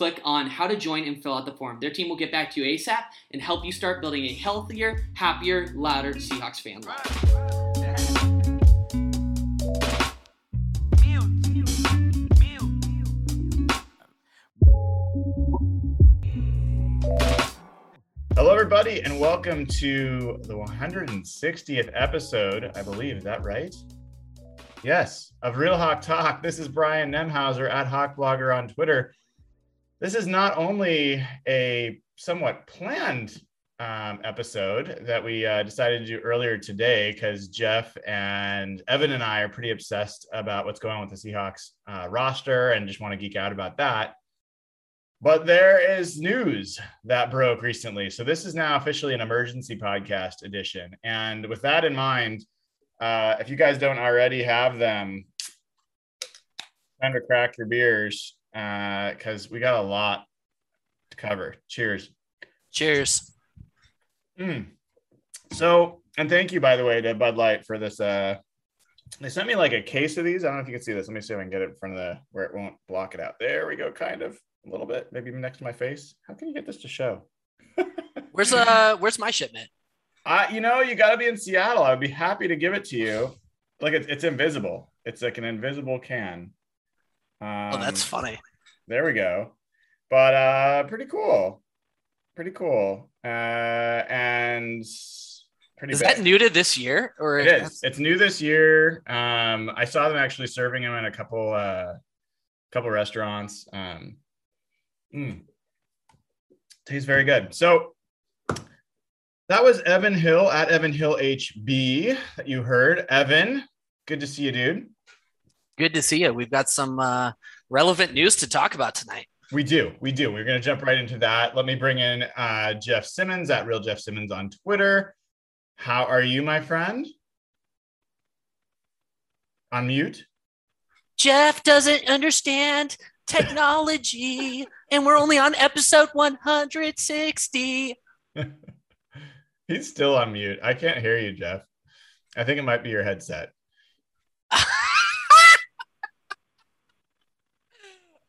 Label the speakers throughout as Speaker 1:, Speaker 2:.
Speaker 1: click on how to join, and fill out the form. Their team will get back to you ASAP and help you start building a healthier, happier, louder Seahawks family.
Speaker 2: Hello, everybody, and welcome to the 160th episode, I believe. Is that right? Yes, of Real Hawk Talk. This is Brian Nemhauser at Hawk Blogger on Twitter. This is not only a somewhat planned um, episode that we uh, decided to do earlier today because Jeff and Evan and I are pretty obsessed about what's going on with the Seahawks uh, roster and just want to geek out about that. But there is news that broke recently. So this is now officially an emergency podcast edition. And with that in mind, uh, if you guys don't already have them, time to crack your beers because uh, we got a lot to cover. Cheers.
Speaker 3: Cheers.
Speaker 2: Mm. So, and thank you, by the way, to Bud Light for this. Uh, they sent me like a case of these. I don't know if you can see this. Let me see if I can get it in front of the where it won't block it out. There we go, kind of a little bit, maybe next to my face. How can you get this to show?
Speaker 3: where's uh where's my shipment?
Speaker 2: Uh, you know, you gotta be in Seattle. I would be happy to give it to you. Like it's it's invisible. It's like an invisible can.
Speaker 3: Um, oh, that's funny.
Speaker 2: There we go. But uh pretty cool. Pretty cool. Uh and pretty
Speaker 3: is big. that new to this year or
Speaker 2: it is it's new this year um i saw them actually serving them in a couple uh couple restaurants um Mm. Tastes very good. So that was Evan Hill at Evan Hill HB that you heard. Evan, good to see you, dude.
Speaker 3: Good to see you. We've got some uh, relevant news to talk about tonight.
Speaker 2: We do. We do. We're going to jump right into that. Let me bring in uh, Jeff Simmons at Real Jeff Simmons on Twitter. How are you, my friend? On mute.
Speaker 3: Jeff doesn't understand technology, and we're only on episode 160.
Speaker 2: He's still on mute. I can't hear you, Jeff. I think it might be your headset.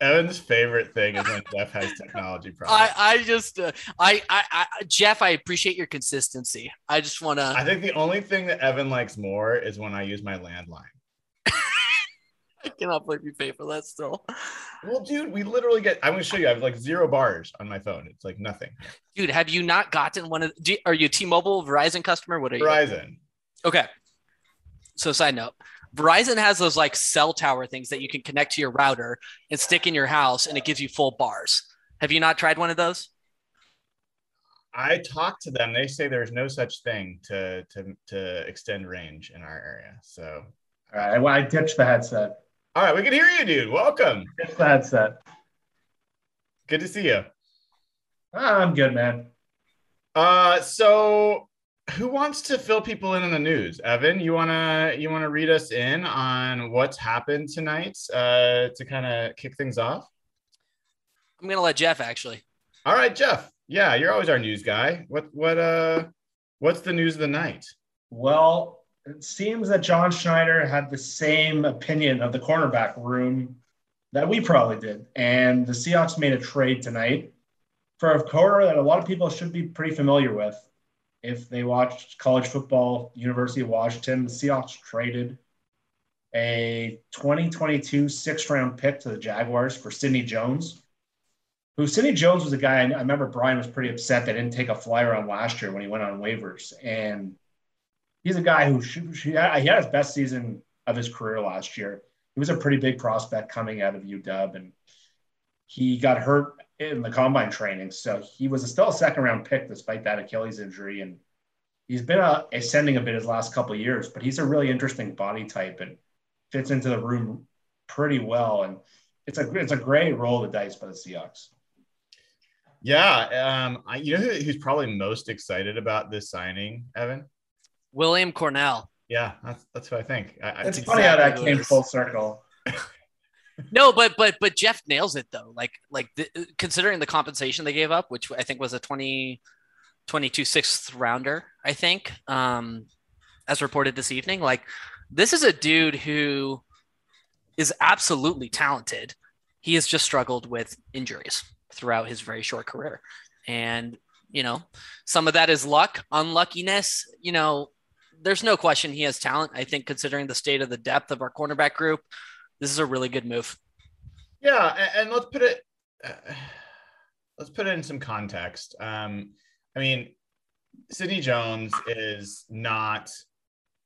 Speaker 2: Evan's favorite thing is when Jeff has technology problems.
Speaker 3: I, I just, uh, I, I, I, Jeff, I appreciate your consistency. I just want to.
Speaker 2: I think the only thing that Evan likes more is when I use my landline.
Speaker 3: I cannot believe you pay for that still.
Speaker 2: Well, dude, we literally get. I'm going to show you. I have like zero bars on my phone. It's like nothing.
Speaker 3: Dude, have you not gotten one of? Do, are you T-Mobile, Verizon customer? What are you?
Speaker 2: Verizon.
Speaker 3: Okay. So, side note, Verizon has those like cell tower things that you can connect to your router and stick in your house, and it gives you full bars. Have you not tried one of those?
Speaker 2: I talked to them. They say there's no such thing to to to extend range in our area. So,
Speaker 4: all right, well, I ditched the headset.
Speaker 2: All right, we can hear you, dude. Welcome.
Speaker 4: Ditched the headset.
Speaker 2: Good to see you.
Speaker 4: I'm good, man.
Speaker 2: Uh, so who wants to fill people in on the news? Evan, you wanna you wanna read us in on what's happened tonight uh, to kind of kick things off?
Speaker 3: I'm gonna let Jeff actually.
Speaker 2: All right, Jeff. Yeah, you're always our news guy. What what uh what's the news of the night?
Speaker 4: Well, it seems that John Schneider had the same opinion of the cornerback room that we probably did. And the Seahawks made a trade tonight for a corner that a lot of people should be pretty familiar with. If they watched college football, University of Washington, the Seahawks traded a 2022 sixth round pick to the Jaguars for Sidney Jones who Sidney Jones was a guy I, remember Brian was pretty upset they didn't take a flyer on last year when he went on waivers. And he's a guy who he had his best season of his career last year. He was a pretty big prospect coming out of UW and he got hurt in the combine training. So he was a, still a second round pick despite that Achilles injury. And he's been uh, ascending a bit his last couple of years, but he's a really interesting body type and fits into the room pretty well. And it's a, it's a great roll of the dice by the Seahawks.
Speaker 2: Yeah, um, I, you know who, who's probably most excited about this signing, Evan?
Speaker 3: William Cornell.
Speaker 2: Yeah, that's that's what I think. I,
Speaker 4: it's funny how that came full circle.
Speaker 3: No, but but but Jeff nails it though. Like like the, considering the compensation they gave up, which I think was a 20, 22 sixth rounder, I think, um, as reported this evening. Like this is a dude who is absolutely talented. He has just struggled with injuries throughout his very short career. And, you know, some of that is luck, unluckiness. You know, there's no question he has talent. I think, considering the state of the depth of our cornerback group, this is a really good move.
Speaker 2: Yeah. And, and let's put it, uh, let's put it in some context. Um, I mean, Sidney Jones is not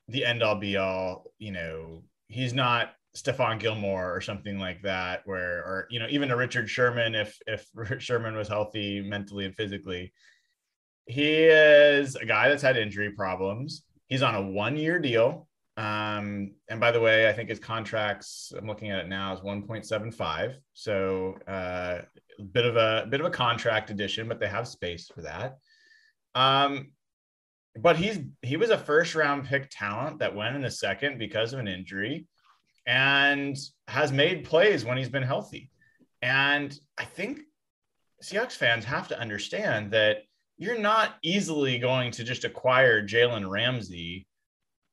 Speaker 2: the end all be all, you know, he's not Stephon Gilmore or something like that, where or you know even a Richard Sherman if if Sherman was healthy mentally and physically. He is a guy that's had injury problems. He's on a one year deal. Um, and by the way, I think his contracts I'm looking at it now is 1.75. So uh, a bit of a, a bit of a contract addition, but they have space for that. Um, but he's he was a first round pick talent that went in the second because of an injury and has made plays when he's been healthy. And I think Seahawks fans have to understand that you're not easily going to just acquire Jalen Ramsey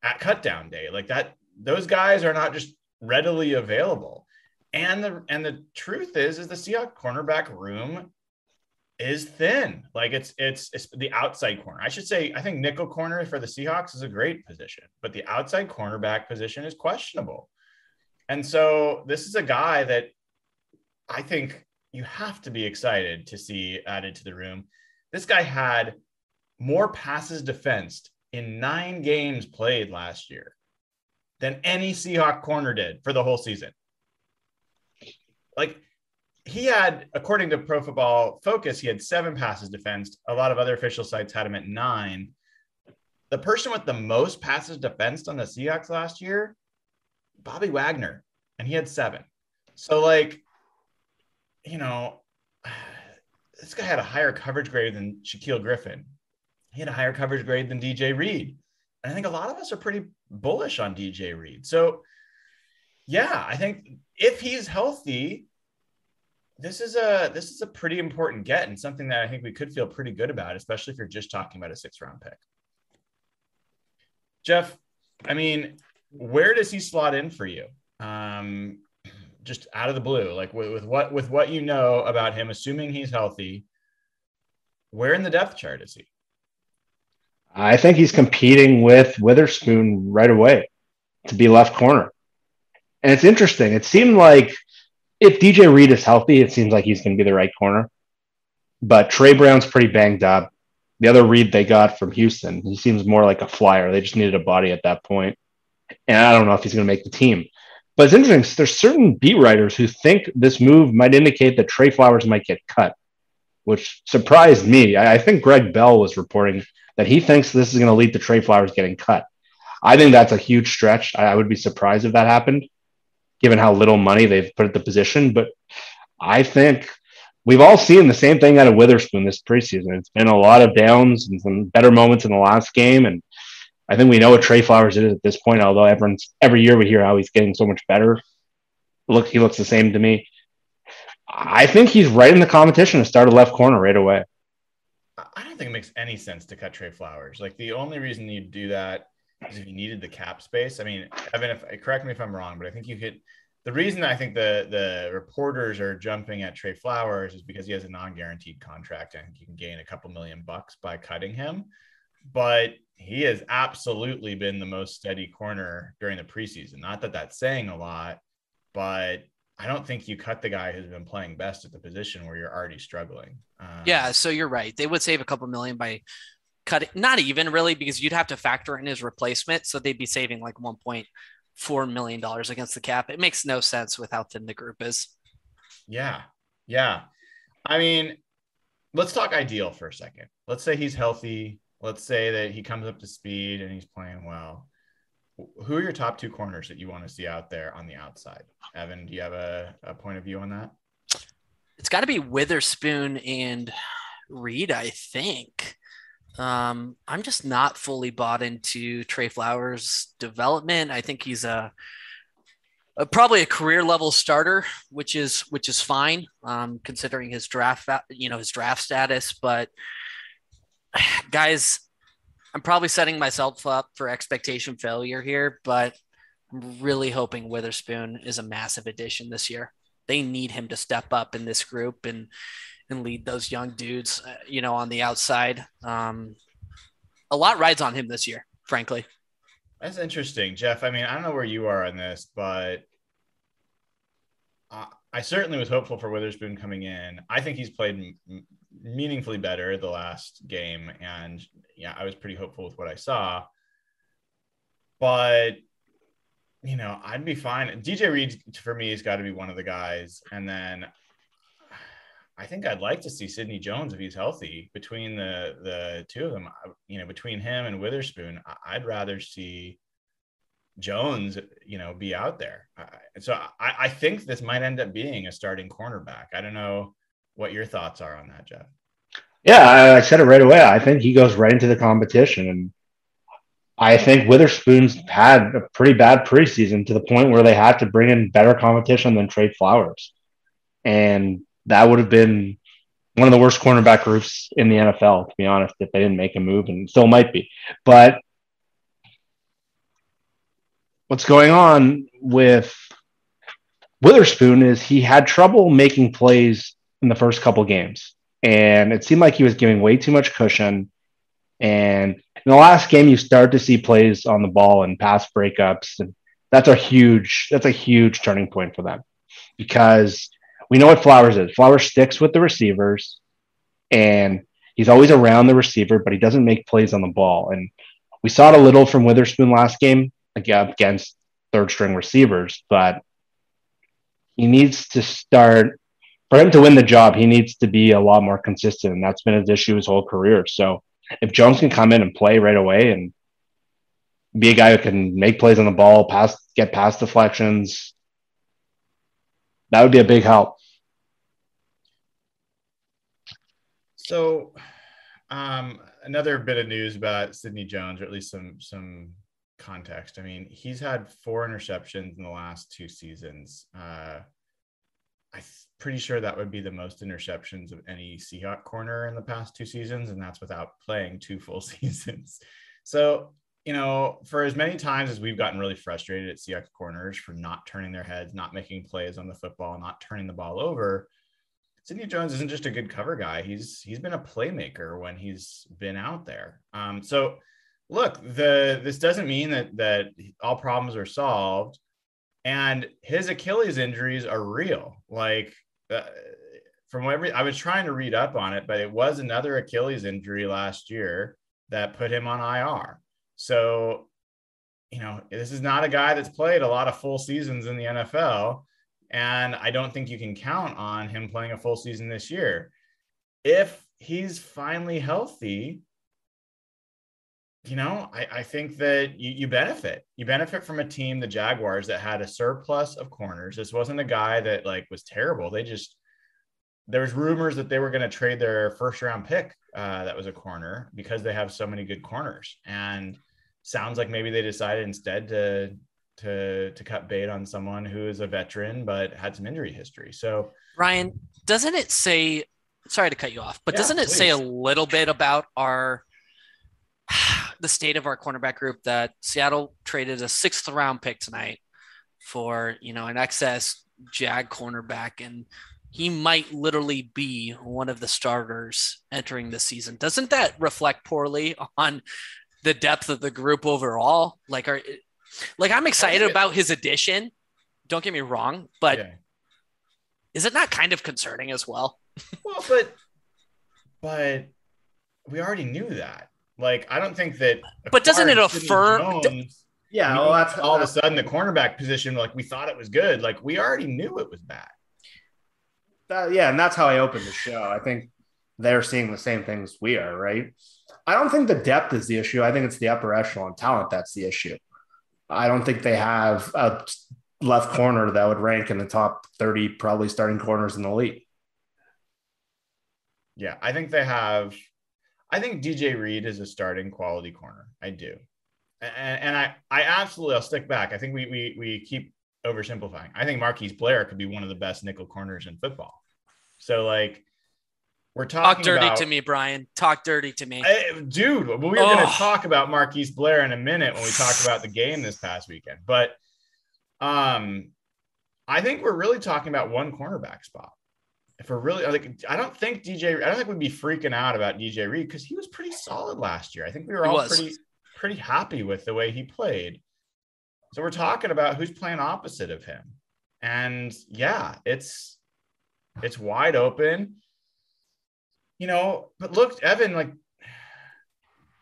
Speaker 2: at cutdown day. Like that, those guys are not just readily available. And the and the truth is, is the Seahawks cornerback room is thin. Like it's it's it's the outside corner. I should say, I think nickel corner for the Seahawks is a great position, but the outside cornerback position is questionable. And so this is a guy that I think you have to be excited to see added to the room. This guy had more passes defensed in nine games played last year than any Seahawk corner did for the whole season. Like he had, according to Pro Football Focus, he had seven passes defensed. A lot of other official sites had him at nine. The person with the most passes defensed on the Seahawks last year Bobby Wagner, and he had seven. So, like, you know, this guy had a higher coverage grade than Shaquill Griffin. He had a higher coverage grade than DJ Reed. And I think a lot of us are pretty bullish on DJ Reed. So, yeah, I think if he's healthy, this is a this is a pretty important get and something that I think we could feel pretty good about, especially if you're just talking about a six round pick. Jeff, I mean, where does he slot in for you? Um, just out of the blue, like with, with what with what you know about him, assuming he's healthy, where in the depth chart is he?
Speaker 5: I think he's competing with Witherspoon right away to be left corner. And it's interesting. It seemed like if DJ Reed is healthy, it seems like he's going to be the right corner. But Tre Brown's pretty banged up. The other Reid they got from Houston, he seems more like a flyer. They just needed a body at that point and I don't know if he's going to make the team. But it's interesting. There's certain beat writers who think this move might indicate that Tre Flowers might get cut
Speaker 4: which surprised me. I, I think Greg Bell was reporting that he thinks this is going to lead to Tre Flowers getting cut. I think that's a huge stretch. I, I would be surprised if that happened, given how little money they've put at the position. But I think we've all seen the same thing out of Witherspoon this preseason. It's been a lot of downs and some better moments in the last game. And I think we know what Tre Flowers is at this point, although everyone's every year we hear how he's getting so much better. Look, he looks the same to me. I think he's right in the competition to start a left corner right away.
Speaker 2: I don't think it makes any sense to cut Tre Flowers. Like the only reason you do that is if you needed the cap space. I mean, Evan, if correct me if I'm wrong, but I think you could. The reason I think the the reporters are jumping at Tre Flowers is because he has a non-guaranteed contract. I think you can gain a couple million bucks by cutting him, but he has absolutely been the most steady corner during the preseason. Not that that's saying a lot, but I don't think you cut the guy who's been playing best at the position where you're already struggling.
Speaker 3: Um, yeah, so you're right. They would save a couple million by cutting, not even really, because you'd have to factor in his replacement. So they'd be saving like 1.4 million dollars against the cap. It makes no sense with how thin the group is.
Speaker 2: Yeah, yeah. I mean, let's talk ideal for a second. Let's say he's healthy. Let's say that he comes up to speed and he's playing well who are your top two corners that you want to see out there on the outside? Evan, do you have a, a point of view on that?
Speaker 3: It's got to be Witherspoon and Reed, I think. Um, I'm just not fully bought into Tre Flowers' development. I think he's a, a probably a career level starter, which is which is fine um, considering his draft, you know, his draft status. But guys, I'm probably setting myself up for expectation failure here, but I'm really hoping Witherspoon is a massive addition this year. They need him to step up in this group and and lead those young dudes, uh, you know, on the outside. Um, a lot rides on him this year, frankly.
Speaker 2: That's interesting, Jeff. I mean, I don't know where you are on this, but I certainly was hopeful for Witherspoon coming in. I think he's played meaningfully better the last game, and yeah, I was pretty hopeful with what I saw. But you know, I'd be fine. DJ Reed for me has got to be one of the guys, and then I think I'd like to see Sidney Jones if he's healthy. Between the the two of them, you know, between him and Witherspoon, I'd rather see Jones, you know, be out there. So I, I think this might end up being a starting cornerback. I don't know what your thoughts are on that, Jeff.
Speaker 4: Yeah, I, I said it right away. I think he goes right into the competition, and I think Witherspoon's had a pretty bad preseason to the point where they had to bring in better competition than Tre Flowers, and that would have been one of the worst cornerback groups in the NFL, to be honest, if they didn't make a move, and still might be. But what's going on with Witherspoon is he had trouble making plays in the first couple games. And it seemed like he was giving way too much cushion. And in the last game, you start to see plays on the ball and pass breakups. And that's a huge, that's a huge turning point for them because we know what Flowers is. Flowers sticks with the receivers and he's always around the receiver, but he doesn't make plays on the ball. And we saw it a little from Witherspoon last game against third string receivers, but he needs to start for him to win the job. He needs to be a lot more consistent, and that's been his issue his whole career. So if Jones can come in and play right away and be a guy who can make plays on the ball, pass, get past deflections, that would be a big help.
Speaker 2: So, um, another bit of news about Sidney Jones, or at least some some context, I mean, he's had four interceptions in the last two seasons. Uh, I'm pretty sure that would be the most interceptions of any Seahawk corner in the past two seasons, and that's without playing two full seasons. So, you know, for as many times as we've gotten really frustrated at Seahawks corners for not turning their heads, not making plays on the football, not turning the ball over, Sidney Jones isn't just a good cover guy. He's he's been a playmaker when he's been out there. Um, so look, the this doesn't mean that that all problems are solved, and his Achilles injuries are real. Like uh, from every, I was trying to read up on it, but it was another Achilles injury last year that put him on IR. So, you know, this is not a guy that's played a lot of full seasons in the NFL. And I don't think you can count on him playing a full season this year. if he's finally healthy, you know, I, I think that you, you benefit. You benefit from a team, the Jaguars, that had a surplus of corners. This wasn't a guy that like was terrible. They just there was rumors that they were going to trade their first round pick uh, that was a corner because they have so many good corners. And sounds like maybe they decided instead to to to cut bait on someone who is a veteran but had some injury history. So
Speaker 3: Ryan, doesn't it say sorry to cut you off, but
Speaker 2: Yeah,
Speaker 3: doesn't it
Speaker 2: please.
Speaker 3: say a little bit about our the state of our cornerback group that Seattle traded a sixth round pick tonight for, you know, an excess jag cornerback and he might literally be one of the starters entering the season. Doesn't that reflect poorly on the depth of the group overall? Like are like I'm excited about his addition. Don't get me wrong, but
Speaker 2: yeah.
Speaker 3: is it not kind of concerning as well?
Speaker 2: Well, but but we already knew that. Like, I don't think that.
Speaker 3: But doesn't it affirm-
Speaker 2: Jones
Speaker 6: Yeah,
Speaker 2: means
Speaker 6: well, that's
Speaker 2: all of a sudden the cornerback position, like we thought it was good. Like we already knew it was bad.
Speaker 4: That, yeah, and that's how I opened the show. I think they're seeing the same things we are, right? I don't think the depth is the issue. I think it's the upper echelon talent that's the issue. I don't think they have a left corner that would rank in the top 30 probably starting corners in the league.
Speaker 2: Yeah, I think they have. I think DJ Reed is a starting quality corner. I do, and, and I I absolutely I'll stick back. I think we we we keep oversimplifying. I think Marquise Blair could be one of the best nickel corners in football. So like, we're talking
Speaker 3: Talk dirty
Speaker 2: about,
Speaker 3: to me, Brian. Talk dirty to me.
Speaker 2: Eh, dude, we were going
Speaker 3: Oh.
Speaker 2: to talk about Marquise Blair in a minute when we talk about the game this past weekend, but um, I think we're really talking about one cornerback spot. If we're really like, I don't think DJ, I don't think we'd be freaking out about DJ Reed because he was pretty solid last year. I think we were
Speaker 3: He
Speaker 2: all
Speaker 3: was.
Speaker 2: pretty pretty happy with the way he played. So we're talking about who's playing opposite of him, and yeah, it's it's wide open. You know, but look, Evan, like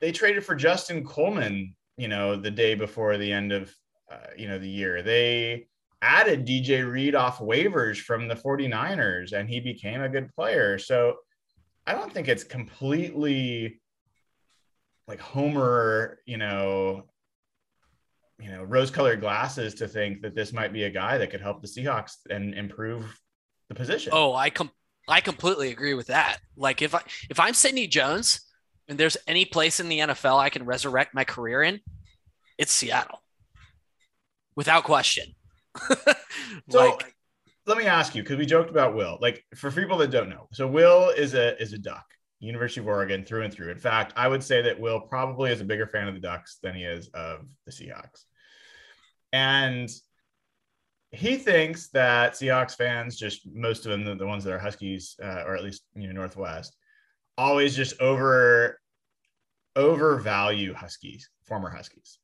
Speaker 2: they traded for Justin Coleman, you know, the day before the end of, uh, you know, the year. They added DJ Reed off waivers from the 49ers and he became a good player. So I don't think it's completely like Homer, you know, you know, rose-colored glasses to think that this might be a guy that could help the Seahawks and improve the position.
Speaker 3: Oh, I com- I completely agree with that. Like if I if I'm Sidney Jones and there's any place in the NFL I can resurrect my career in, it's Seattle. Without question.
Speaker 2: So
Speaker 3: like
Speaker 2: let me ask you, because we joked about Will. Like for people that don't know, so Will is a is a duck, University of Oregon through and through. In fact, I would say that Will probably is a bigger fan of the Ducks than he is of the Seahawks. And he thinks that Seahawks fans, just most of them, the, the ones that are Huskies, uh, or at least you know Northwest, always just over overvalue Huskies, former Huskies.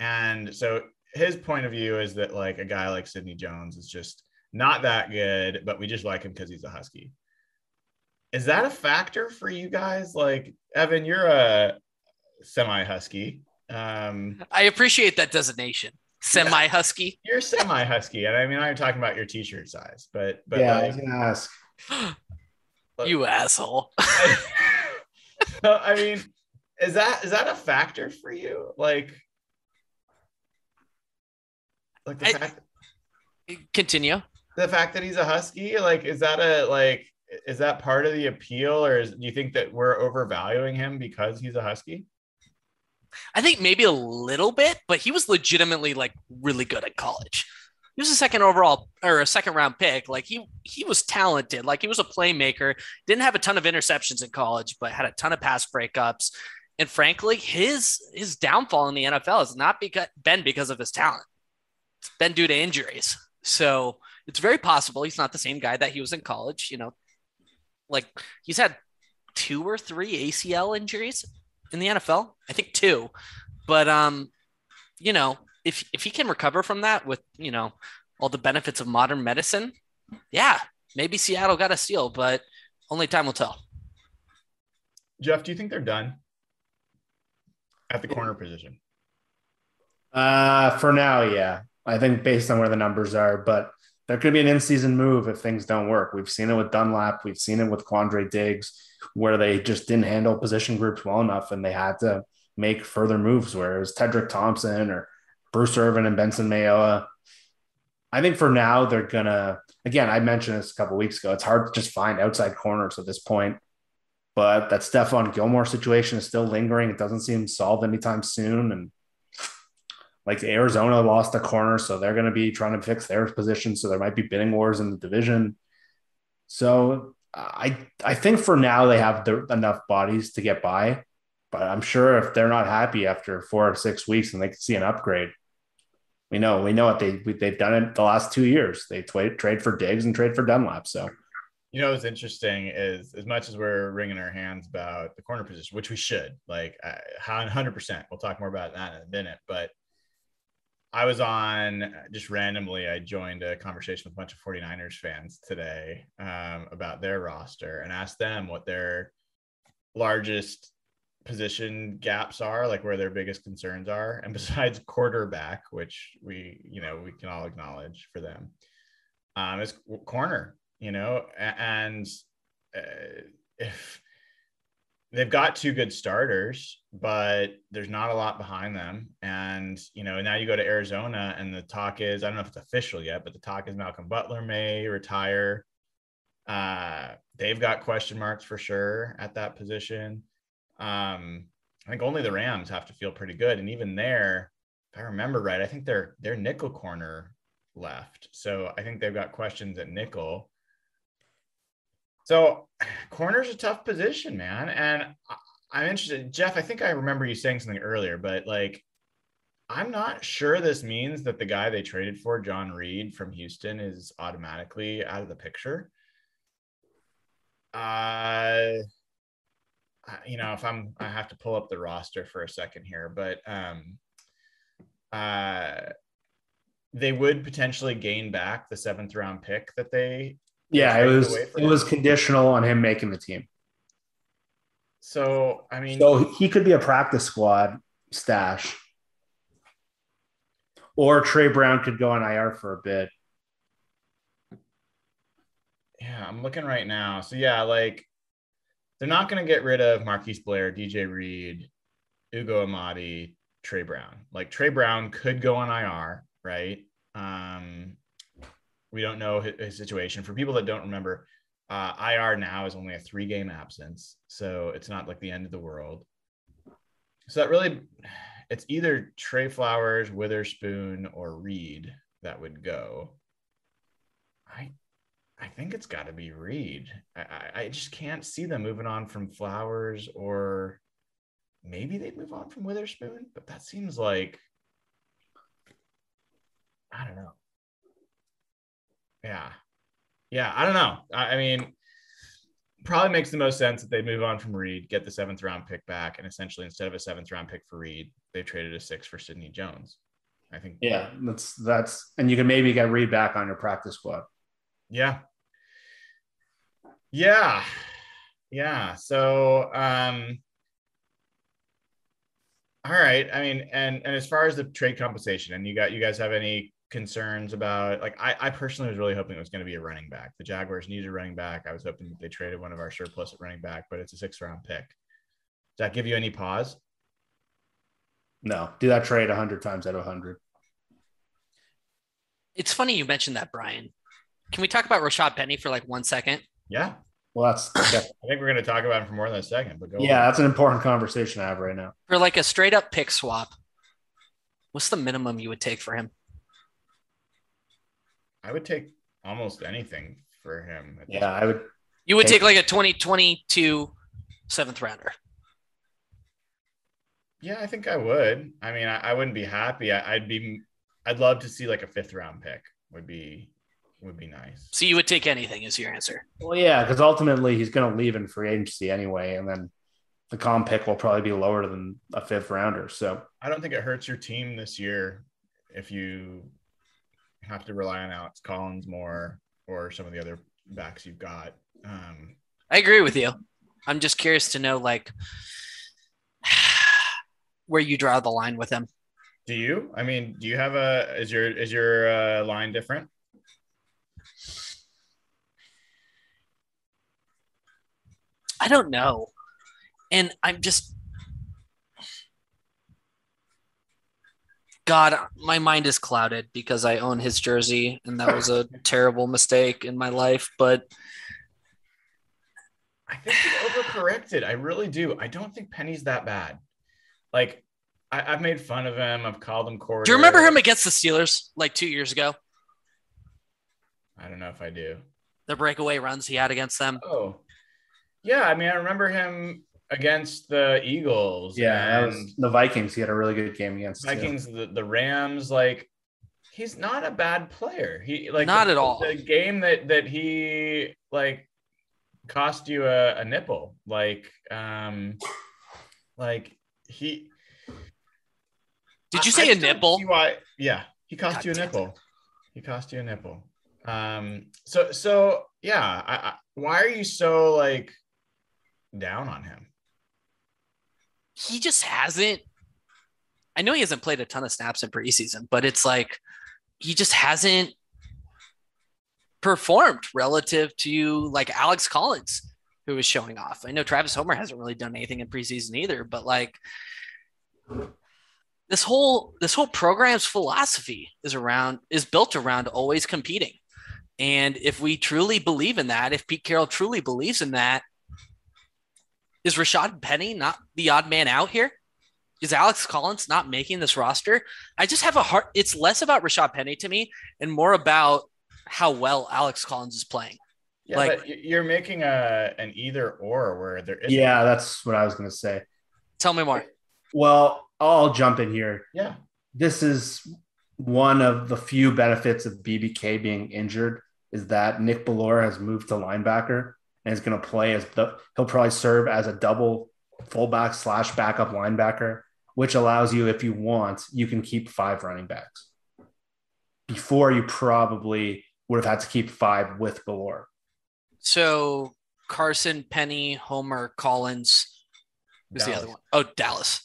Speaker 2: And so his point of view is that like a guy like Sidney Jones is just not that good, but we just like him because he's a Husky. Is that a factor for you guys? Like Evan, you're a semi Husky. Um,
Speaker 3: I appreciate that designation. Semi husky.
Speaker 2: you're semi Husky, and I mean I'm talking about your T-shirt size, but but
Speaker 4: yeah, I
Speaker 2: like,
Speaker 4: was going to ask.
Speaker 3: you asshole.
Speaker 2: so, I mean, is that is that a factor for you? Like, like the
Speaker 3: I-
Speaker 2: fact
Speaker 3: Continue.
Speaker 2: the fact that he's a husky like is that a like is that part of the appeal or is, do you think that we're overvaluing him because he's a husky
Speaker 3: I think maybe a little bit, but he was legitimately like really good at college. He was a second overall or a second round pick. Like he he was talented. Like he was a playmaker. Didn't have a ton of interceptions in college, but had a ton of pass breakups. And frankly, his his downfall in the NFL has not beca- been because of his talent. It's been due to injuries. So it's very possible he's not the same guy that he was in college. You know, like he's had two or three ACL injuries in the NFL. I think two. But um, you know, if if he can recover from that with, you know, all the benefits of modern medicine, yeah, maybe Seattle got a steal, but only time will tell.
Speaker 2: jeff do you think they're done at the corner position
Speaker 4: Uh, for now, yeah. I think based on where the numbers are, but there could be an in-season move if things don't work. We've seen it with Dunlap. We've seen it with Quandre Diggs. where they just didn't handle position groups well enough and they had to make further moves, whereas Tedric Thompson or Bruce Irvin and Benson Mayowa. I think for now they're gonna again, I mentioned this a couple weeks ago. It's hard to just find outside corners at this point. But that Stephon Gilmore situation is still lingering. It doesn't seem solved anytime soon. And like Arizona lost a corner, so they're going to be trying to fix their position. So there might be bidding wars in the division. So I I think for now they have the, enough bodies to get by, but I'm sure if they're not happy after four or six weeks and they can see an upgrade, we know we know what they they've done it the last two years. They trade trade for Diggs and trade for Dunlap. So
Speaker 2: you know what's interesting is as much as we're wringing our hands about the corner position, which we should, like, hundred percent. We'll talk more about that in a minute, but I was on just randomly. I joined a conversation with a bunch of 49ers fans today um, about their roster and asked them what their largest position gaps are, like where their biggest concerns are. And besides quarterback, which we, you know, we can all acknowledge for them, um, is corner, you know, and uh, if they've got two good starters, but there's not a lot behind them. And, you know, now you go to Arizona and the talk is, I don't know if it's official yet, but the talk is Malcolm Butler may retire. Uh, they've got question marks for sure at that position. Um, I think only the Rams have to feel pretty good. And even there, if I remember right, I think they're, they're nickel corner left. So I think they've got questions at nickel. So corner's a tough position, man. And I'm interested, Jeff. I think I remember you saying something earlier, but like, I'm not sure this means that the guy they traded for, John Reid from Houston, is automatically out of the picture. Uh, you know, if I'm, I have to pull up the roster for a second here, but um, uh, they would potentially gain back the seventh round pick that they
Speaker 4: yeah, it was it him. was conditional on him making the team.
Speaker 2: So I mean,
Speaker 4: so he could be a practice squad stash, or Tre Brown could go on IR for a bit.
Speaker 2: Yeah, I'm looking right now. So yeah, like they're not going to get rid of Marquise Blair, DJ Reed, Ugo Amadi, Tre Brown. Like Tre Brown could go on IR, right? Um, we don't know his, his situation. For people that don't remember, uh, IR now is only a three game absence, so it's not like the end of the world. So that really, it's either Tre Flowers, Witherspoon, or Reid that would go. I, I think it's got to be Reid. I, I, I just can't see them moving on from Flowers, or maybe they'd move on from Witherspoon, but that seems like I don't know. Yeah. Yeah. I don't know. I, I mean, probably makes the most sense that they move on from Reid, get the seventh round pick back, and essentially instead of a seventh round pick for Reid, they traded a six for Sidney Jones. I think.
Speaker 4: Yeah, that's that's, and you can maybe get Reid back on your practice squad.
Speaker 2: Yeah. Yeah. Yeah. So, um, all right. I mean, and and as far as the trade compensation, and you got you guys have any concerns about like I, I personally was really hoping it was going to be a running back. The Jaguars needed a running back. I was hoping that they traded one of our surplus at running back, but it's a six round pick. Does that give you any pause?
Speaker 4: No, do that trade hundred times out of hundred.
Speaker 3: It's funny you mentioned that, Brian. Can we talk about Rashad Penny for like one second?
Speaker 2: Yeah.
Speaker 4: Well, that's.
Speaker 2: I think we're going to talk about him for more than a second. But go.
Speaker 4: Yeah, on. that's an important conversation to have right now.
Speaker 3: For like a straight up pick swap, what's the minimum you would take for him?
Speaker 2: I would take almost anything for him.
Speaker 4: Yeah, I would.
Speaker 3: You would take, take like a 2022 seventh rounder.
Speaker 2: Yeah, I think I would. I mean, I, I wouldn't be happy. I, would be. I'd love to see like a fifth round pick. Would be would be nice.
Speaker 3: So you would take anything is your answer.
Speaker 4: Well, yeah, because ultimately he's going to leave in free agency anyway, and then the comp pick will probably be lower than a fifth rounder. So
Speaker 2: I don't think it hurts your team this year if you have to rely on Alex Collins more or some of the other backs you've got. Um,
Speaker 3: I agree with you. I'm just curious to know like where you draw the line with him.
Speaker 2: Do you? I mean, do you have a is your is your uh, line different?
Speaker 3: I don't know. And I'm just God, my mind is clouded because I own his jersey and that was a terrible mistake in my life, but
Speaker 2: I think he overcorrected. I really do. I don't think Penny's that bad. Like I, have made fun of him. I've called him corridor.
Speaker 3: Do you remember him against the Steelers like two years ago?
Speaker 2: I don't know if I do.
Speaker 3: The breakaway runs he had against them.
Speaker 2: Oh, yeah. I mean, I remember him against the Eagles.
Speaker 4: Yeah, and the Vikings. He had a really good game against the
Speaker 2: Vikings. The, the Rams. Like he's not a bad player. He like
Speaker 3: not
Speaker 2: the,
Speaker 3: at all.
Speaker 2: The game that that he like cost you a, a nipple. Like um, like he.
Speaker 3: Did you say I, a nipple?
Speaker 2: Why? Yeah, he cost God you a nipple. He cost you a nipple. Um. So so yeah. I, I, why are you so like down on him?
Speaker 3: He just hasn't. I know he hasn't played a ton of snaps in preseason, but it's like he just hasn't performed relative to like Alex Collins, who was showing off. I know Travis Homer hasn't really done anything in preseason either, but like this whole this whole program's philosophy is around is built around always competing. And if we truly believe in that, if Pete Carroll truly believes in that, is Rashad Penny not the odd man out here? Is Alex Collins not making this roster? I just have a heart. It's less about Rashad Penny to me and more about how well Alex Collins is playing.
Speaker 2: Yeah, like, but you're making a an either or where there is.
Speaker 4: Yeah, that's what I was going to say.
Speaker 3: Tell me more.
Speaker 4: Well, I'll jump in here.
Speaker 2: Yeah.
Speaker 4: This is one of the few benefits of BBK being injured is that Nick Bellore has moved to linebacker and is going to play as the he'll probably serve as a double fullback slash backup linebacker, which allows you, if you want, you can keep five running backs. Before you probably would have had to keep five with Bellore.
Speaker 3: So Carson, Penny, Homer, Collins. Who's Dallas. the other one? Oh, Dallas.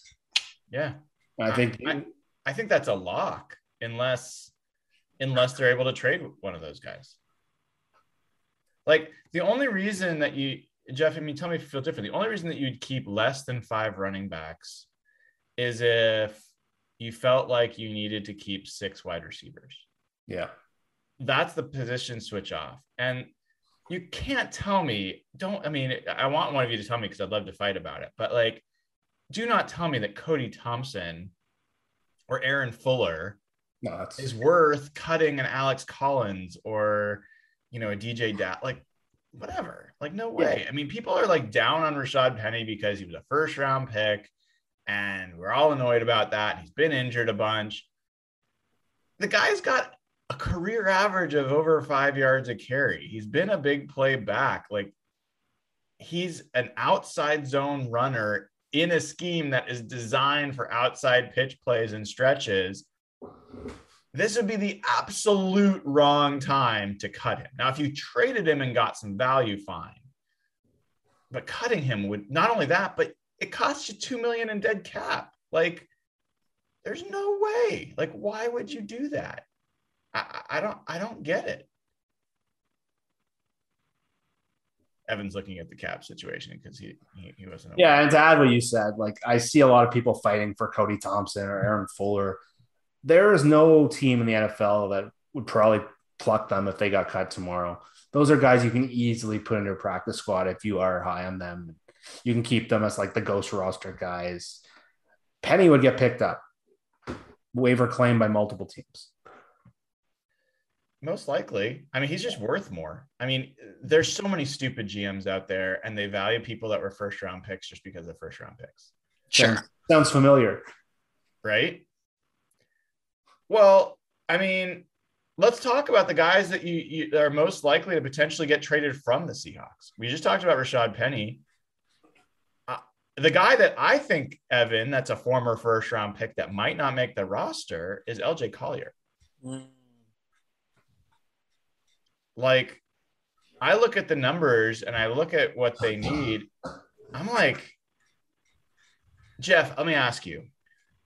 Speaker 2: Yeah.
Speaker 4: I think
Speaker 2: I, I think that's a lock unless unless they're able to trade one of those guys. Like the only reason that you, Jeff, I mean, tell me if you feel different. The only reason that you'd keep less than five running backs is if you felt like you needed to keep six wide receivers.
Speaker 4: Yeah.
Speaker 2: That's the position switch off. And you can't tell me, don't, I mean, I want one of you to tell me because I'd love to fight about it, but like, do not tell me that Cody Thompson or Aaron Fuller
Speaker 4: no,
Speaker 2: is worth cutting an Alex Collins or you know, a DJ Dat, like whatever. Like, no way. Yeah. I mean, people are like down on Rashad Penny because he was a first round pick, and we're all annoyed about that. He's been injured a bunch. The guy's got a career average of over five yards a carry. He's been a big play back. Like, he's an outside zone runner in a scheme that is designed for outside pitch plays and stretches this would be the absolute wrong time to cut him. Now, if you traded him and got some value, fine. But cutting him would not only that, but it costs you two million in dead cap. Like, there's no way. Like, why would you do that? I, I don't I don't get it. Evan's looking at the cap situation because he, he, he wasn't.
Speaker 4: Yeah, and to add what you said, like I see a lot of people fighting for Cody Thompson or Aaron Fuller there is no team in the NFL that would probably pluck them if they got cut tomorrow. Those are guys you can easily put in your practice squad if you are high on them. You can keep them as like the ghost roster guys. Penny would get picked up, waiver claim by multiple teams.
Speaker 2: Most likely. I mean, he's just worth more. I mean, there's so many stupid GMs out there, and they value people that were first round picks just because they're first round picks.
Speaker 3: Sure.
Speaker 4: Sounds, sounds familiar.
Speaker 2: Right. Well, I mean, let's talk about the guys that you, you are most likely to potentially get traded from the Seahawks. We just talked about Rashad Penny. Uh, the guy that I think, Evan, that's a former first round pick that might not make the roster is LJ Collier. Like, I look at the numbers and I look at what they need. I'm like, Jeff, let me ask you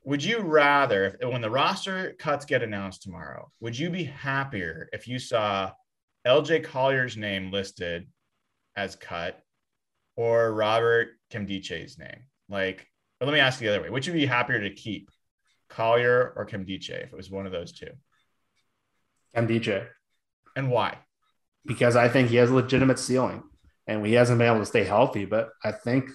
Speaker 2: would you rather when the roster cuts get announced tomorrow would you be happier if you saw lj collier's name listed as cut or Robert Nkemdiche's name? Like, let me ask the other way: Which would you be happier to keep, Collier or Nkemdiche, if it was one of those two?
Speaker 4: Nkemdiche.
Speaker 2: And why?
Speaker 4: Because I think he has a legitimate ceiling and he hasn't been able to stay healthy. But I think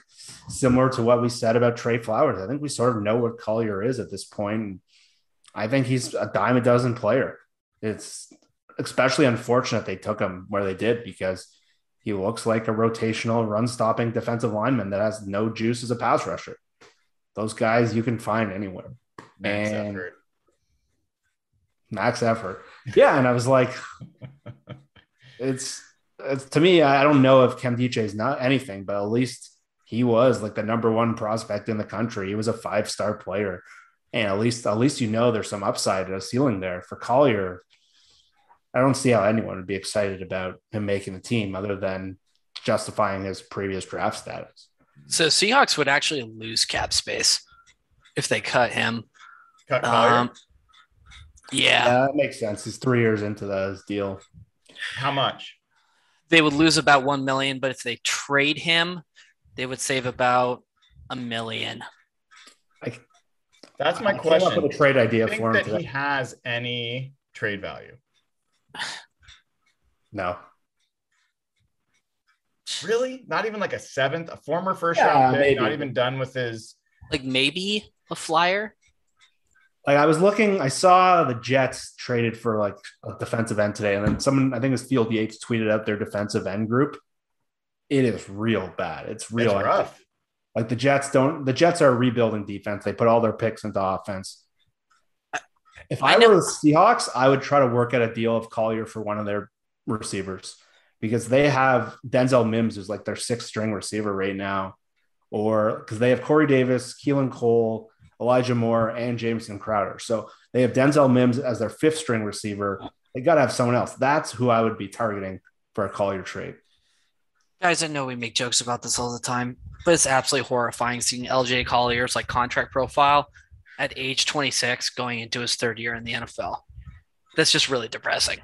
Speaker 4: similar to what we said about Tre Flowers, I think we sort of know what Collier is at this point. I think he's a dime a dozen player. It's especially unfortunate they took him where they did because he looks like a rotational run stopping defensive lineman that has no juice as a pass rusher. Those guys you can find anywhere.
Speaker 2: Max
Speaker 4: And-
Speaker 2: effort.
Speaker 4: max effort. Yeah, and I was like, it's, it's to me. I don't know if Nkemdiche is not anything, but at least he was like the number one prospect in the country. He was a five star player, and at least at least you know there's some upside, a ceiling there for Collier. I don't see how anyone would be excited about him making the team other than justifying his previous draft status.
Speaker 3: So Seahawks would actually lose cap space if they cut him.
Speaker 2: Cut Collier.
Speaker 3: Um, yeah,
Speaker 4: Yeah, that makes sense. He's three years into this deal.
Speaker 2: How much?
Speaker 3: They would lose about one million, but if they trade him, they would save about a million.
Speaker 2: That's my
Speaker 4: I came up
Speaker 2: question.
Speaker 4: with a trade idea
Speaker 2: think
Speaker 4: for him
Speaker 2: that
Speaker 4: today.
Speaker 2: he has any trade value.
Speaker 4: No.
Speaker 2: Really? Not even like a seventh, a former first
Speaker 4: Yeah,
Speaker 2: round pick,
Speaker 4: maybe.
Speaker 2: not even done with his.
Speaker 3: Like maybe a flyer.
Speaker 4: Like I was looking, I saw the Jets traded for like a defensive end today, and then someone, I think it was Field Yates, tweeted out their defensive end group. It is real bad. It's real
Speaker 2: It's rough.
Speaker 4: Like the Jets don't. The Jets are rebuilding defense. They put all their picks into offense. If I,
Speaker 3: I know-
Speaker 4: were the Seahawks, I would try to work out a deal of Collier for one of their receivers because they have Denzel Mims, who's like their sixth string receiver right now, or because they have Corey Davis, Keelan Cole, Elijah Moore, and Jameson Crowder. So they have Denzel Mims as their fifth string receiver. They got to have someone else. That's who I would be targeting for a Collier trade.
Speaker 3: Guys, I know we make jokes about this all the time, but it's absolutely horrifying seeing LJ Collier's like contract profile at age 26 going into his third year in the NFL. That's just really depressing.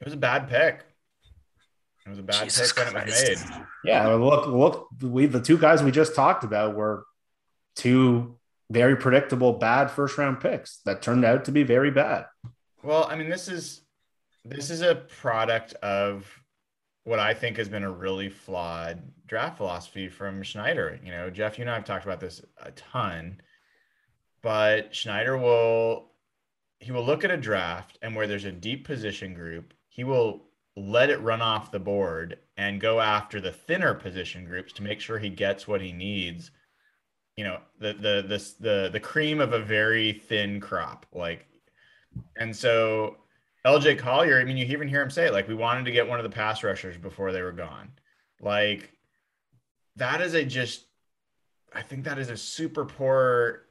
Speaker 2: It was a bad pick. It was a bad
Speaker 3: Jesus
Speaker 2: pick when it was made.
Speaker 4: Yeah, look, look, we the two guys we just talked about were two very predictable bad first round picks that turned out to be very bad.
Speaker 2: Well, I mean, this is this is a product of what I think has been a really flawed draft philosophy from Schneider. You know, Jeff, you and I have talked about this a ton, but Schneider will he will look at a draft and where there's a deep position group, he will let it run off the board and go after the thinner position groups to make sure he gets what he needs. You know, the the the the, the cream of a very thin crop. Like and so LJ Collier, I mean, you even hear him say, it, like, we wanted to get one of the pass rushers before they were gone. Like, that is a just, I think that is a super poor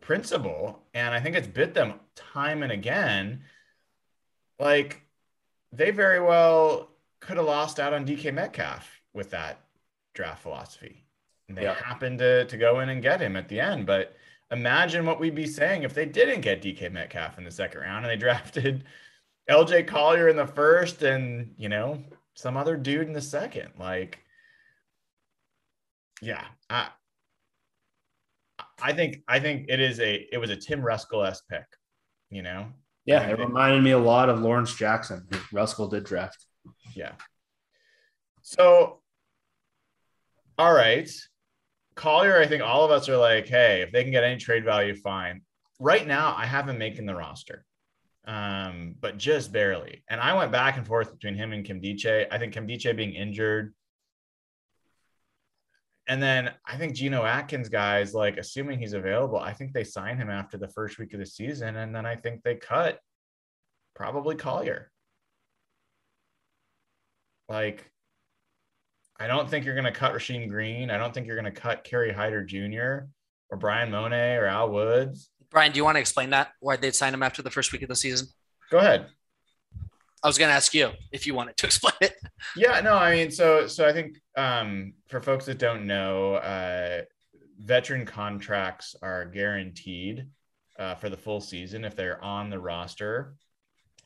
Speaker 2: principle. And I think it's bit them time and again. Like, they very well could have lost out on DK Metcalf with that draft philosophy. And they
Speaker 4: Yeah.
Speaker 2: happened to, to go in and get him at the end. But imagine what we'd be saying if they didn't get DK Metcalf in the second round and they drafted LJ Collier in the first and, you know, some other dude in the second. Like, yeah, I, I think, I think it is a, it was a Tim Ruskell esque pick, you know?
Speaker 4: Yeah, it reminded me a lot of Lawrence Jackson, who Ruskell did draft.
Speaker 2: Yeah. So, all right. Collier, I think all of us are like, hey, if they can get any trade value, fine. Right now, I have him making the roster, um, but just barely. And I went back and forth between him and Kim Kimdiche. I think Kim Kimdiche being injured. And then I think Geno Atkins, guys, like assuming he's available, I think they sign him after the first week of the season. And then I think they cut probably Collier. Like, I don't think you're going to cut Rasheem Green. I don't think you're going to cut Kerry Hyder Jr. or Bryan Mone or Al Woods.
Speaker 3: Brian, do you want to explain that? Why they'd sign him after the first week of the season?
Speaker 2: Go ahead.
Speaker 3: I was going to ask you if you wanted to explain it.
Speaker 2: Yeah, no, I mean, so so I think um, for folks that don't know, uh, veteran contracts are guaranteed uh, for the full season if they're on the roster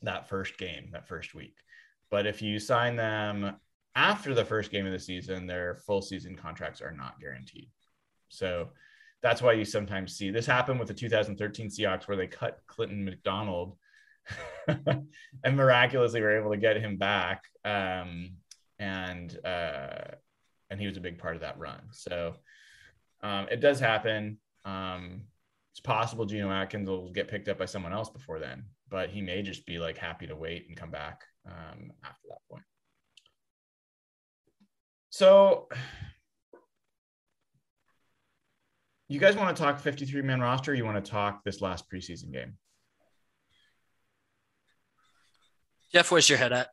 Speaker 2: that first game, that first week. But if you sign them after the first game of the season, their full season contracts are not guaranteed. So that's why you sometimes see this happen with the 2013 Seahawks, where they cut Clinton McDonald and miraculously were able to get him back. Um, and uh, and he was a big part of that run. So um, it does happen. Um, it's possible Geno Atkins will get picked up by someone else before then, but he may just be like happy to wait and come back um, after that point. So you guys want to talk 53 man roster? you want to talk this last preseason game?
Speaker 3: Jeff, where's your head at?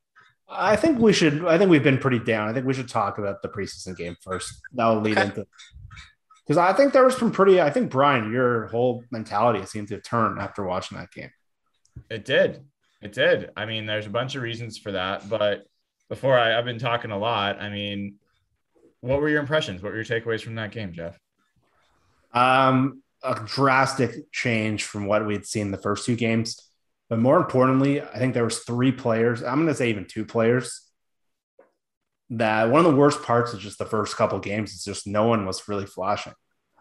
Speaker 4: I think we should. I think we've been pretty down. I think we should talk about the preseason game first. That will lead okay. into because I think there was some pretty. I think Brian, your whole mentality seemed to turn after watching that game.
Speaker 2: It did. It did. I mean, there's a bunch of reasons for that, but before I, I've been talking a lot. I mean, what were your impressions? What were your takeaways from that game, Jeff?
Speaker 4: Um, a drastic change from what we'd seen the first two games. But more importantly, I think there was three players. I'm going to say even two players. That one of the worst parts of just the first couple games is just no one was really flashing,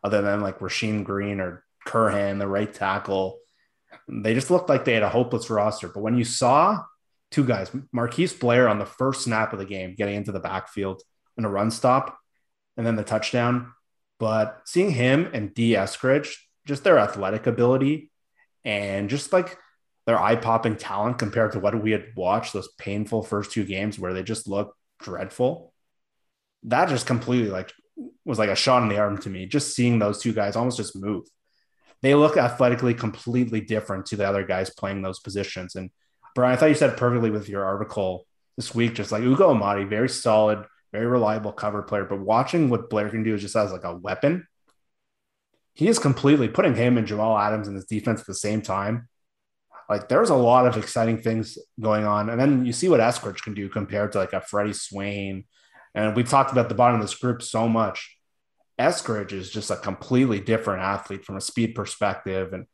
Speaker 4: other than like Rasheem Green or Curhan, the right tackle. They just looked like they had a hopeless roster. But when you saw two guys, Marquise Blair on the first snap of the game, getting into the backfield in a run stop, and then the touchdown. But seeing him and Dee Eskridge, just their athletic ability and just like their eye popping talent compared to what we had watched those painful first two games where they just looked dreadful. That just completely like was like a shot in the arm to me. Just seeing those two guys almost just move. They look athletically completely different to the other guys playing those positions. And Brian, I thought you said perfectly with your article this week, just like Ugo Amadi, very solid, very reliable cover player. But watching what Blair can do just as like a weapon, he is completely putting him and Jamal Adams in his defense at the same time like there's a lot of exciting things going on. And then you see what Eskridge can do compared to like a Freddie Swain. And we talked about the bottom of this group so much. Eskridge is just a completely different athlete from a speed perspective and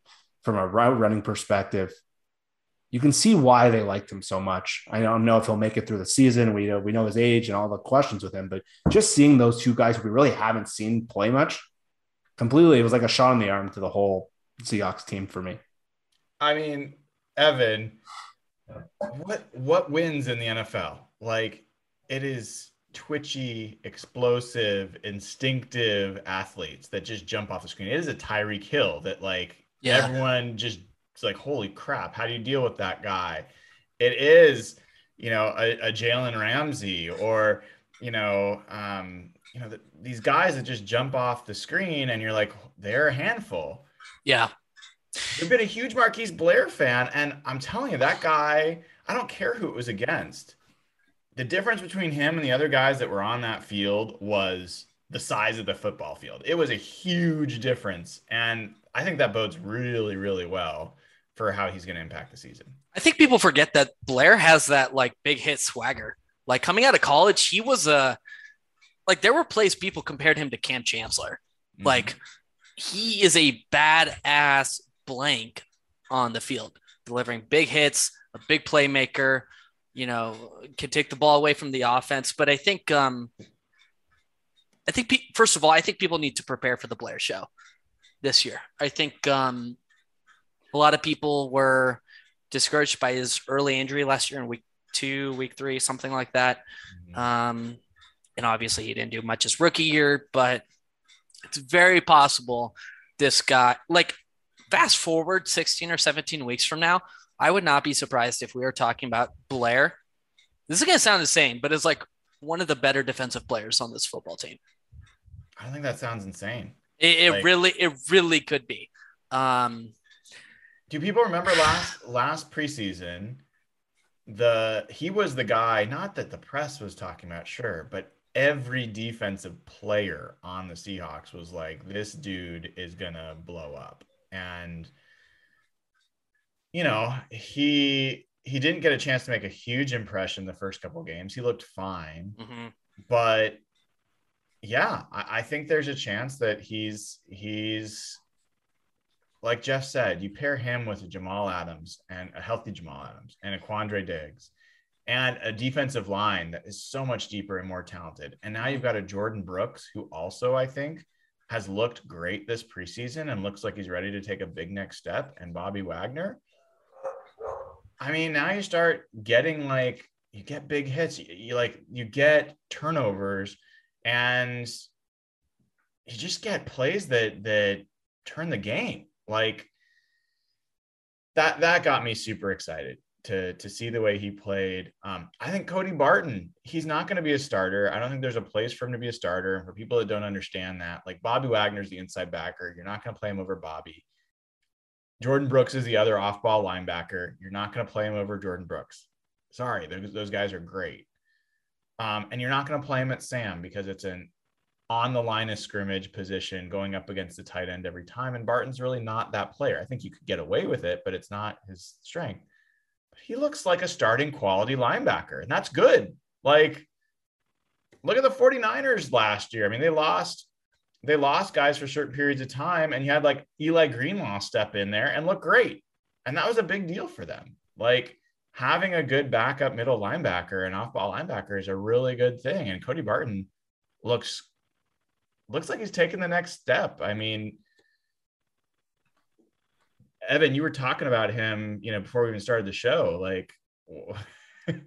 Speaker 4: from a route running perspective. You can see why they liked him so much. I don't know if he'll make it through the season. We know we know his age and all the questions with him, but just seeing those two guys we really haven't seen play much, completely, it was like a shot in the arm to the whole Seahawks team for me.
Speaker 2: I mean, Evan, what what wins in the NFL? Like it is twitchy, explosive, instinctive athletes that just jump off the screen. It is a Tyreek Hill that like yeah. everyone just it's like, holy crap, how do you deal with that guy? It is, you know, a, a Jalen Ramsey or you know, um, you know, the, these guys that just jump off the screen and you're like, they're a handful.
Speaker 3: Yeah.
Speaker 2: You've been a huge Marquise Blair fan, and I'm telling you, that guy, I don't care who it was against. The difference between him and the other guys that were on that field was the size of the football field. It was a huge difference. And I think that bodes really, really well for how he's going to impact the season.
Speaker 3: I think people forget that Blair has that like big hit swagger. Like coming out of college, he was a like there were plays people compared him to Kam Chancellor. Mm-hmm. Like he is a badass blank on the field, delivering big hits, a big playmaker, you know, can take the ball away from the offense. But I think, um, I think, pe- first of all, I think people need to prepare for the Blair show this year. I think um, a lot of people were discouraged by his early injury last year in week two, week three, something like that. Mm-hmm. Um, and obviously, he didn't do much his rookie year, but it's very possible this guy, like, fast forward 16 or 17 weeks from now, I would not be surprised if we were talking about Blair. This is going to sound insane, but it's like one of the better defensive players on this football team.
Speaker 2: I don't think that sounds insane.
Speaker 3: It, it like, really, it really could be. Um,
Speaker 2: do people remember last last preseason? The he was the guy, not that the press was talking about, sure, but every defensive player on the Seahawks was like, this dude is gonna blow up and you know he he didn't get a chance to make a huge impression the first couple games. He looked fine, mm-hmm. but yeah, I, I, think there's a chance that he's he's like Jeff said. You pair him with a Jamal Adams and a healthy Jamal Adams and a Quandre Diggs, and a defensive line that is so much deeper and more talented. And now you've got a Jordyn Brooks who also, I think, has looked great this preseason and looks like he's ready to take a big next step. And Bobby Wagner. I mean, now you start getting like you get big hits, you, you like you get turnovers, and you just get plays that that turn the game. Like that that got me super excited to to see the way he played. Um, I think Cody Barton, he's not going to be a starter. I don't think there's a place for him to be a starter. For people that don't understand that, like Bobby Wagner's the inside backer. You're not going to play him over Bobby. Jordyn Brooks is the other off-ball linebacker. You're not going to play him over Jordyn Brooks. Sorry, those, those guys are great. Um, and you're not going to play him at Sam because it's an on the line of scrimmage position going up against the tight end every time. And Barton's really not that player. I think you could get away with it, but it's not his strength. But he looks like a starting quality linebacker, and that's good. Like, look at the 49ers last year. I mean, they lost. They lost guys for certain periods of time, and you had like Eli Greenlaw step in there and look great. And that was a big deal for them. Like having a good backup middle linebacker and off ball linebacker is a really good thing. And Cody Barton looks looks like he's taking the next step. I mean, Evan, you were talking about him, you know, before we even started the show. Like,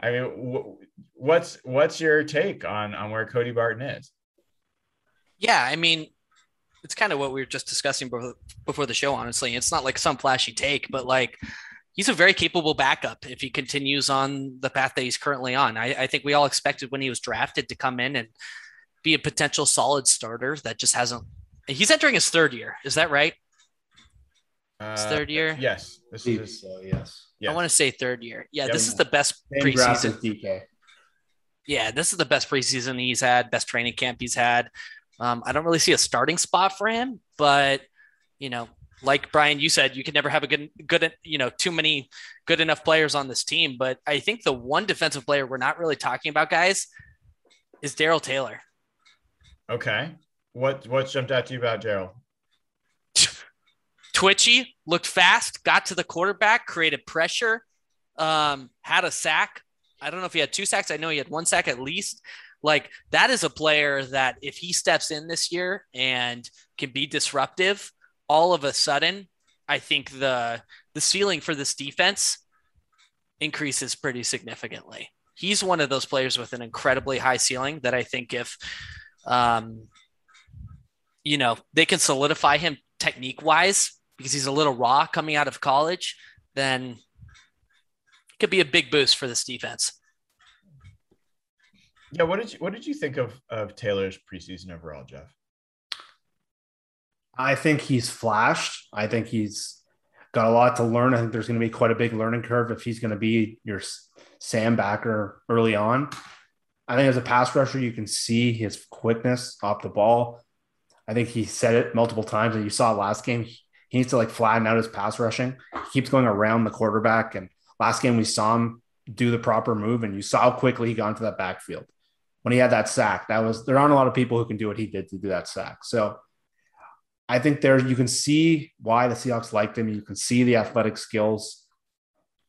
Speaker 2: I mean, what's what's your take on on where Cody Barton is?
Speaker 3: Yeah, I mean, it's kind of what we were just discussing before, before the show. Honestly, it's not like some flashy take, but like he's a very capable backup if he continues on the path that he's currently on. I, I think we all expected when he was drafted to come in and be a potential solid starter that just hasn't. He's entering his third year. Is that right?
Speaker 2: Uh,
Speaker 3: His third year.
Speaker 2: Yes. This is his,
Speaker 4: So, yes.
Speaker 2: yes.
Speaker 3: I want to say third year. Yeah,
Speaker 2: Yep.
Speaker 3: this is the best
Speaker 4: Same
Speaker 3: preseason.
Speaker 4: DK.
Speaker 3: Yeah, this is the best preseason he's had, best training camp he's had. Um, I don't really see a starting spot for him, but you know, like Brian, you said, you can never have a good, good, you know, too many good enough players on this team. But I think the one defensive player we're not really talking about, guys, is Darrell Taylor.
Speaker 2: Okay. What what jumped out to you about Gerald?
Speaker 3: twitchy, looked fast, got to the quarterback, created pressure, um, had a sack. I don't know if he had two sacks. I know he had one sack at least. Like that is a player that if he steps in this year and can be disruptive, all of a sudden, I think the the ceiling for this defense increases pretty significantly. He's one of those players with an incredibly high ceiling that I think if um, you know, they can solidify him technique wise because he's a little raw coming out of college, then it could be a big boost for this defense.
Speaker 2: Yeah, what did you what did you think of of Taylor's preseason overall, Jeff?
Speaker 4: I think he's flashed. I think he's got a lot to learn. I think there's going to be quite a big learning curve if he's going to be your Sam backer early on. I think as a pass rusher, you can see his quickness off the ball. I think he said it multiple times, and you saw last game. He needs to like flatten out his pass rushing. He keeps going around the quarterback. And last game, we saw him do the proper move, and you saw how quickly he got into that backfield when he had that sack. That was there aren't a lot of people who can do what he did to do that sack. So I think there you can see why the Seahawks liked him. You can see the athletic skills.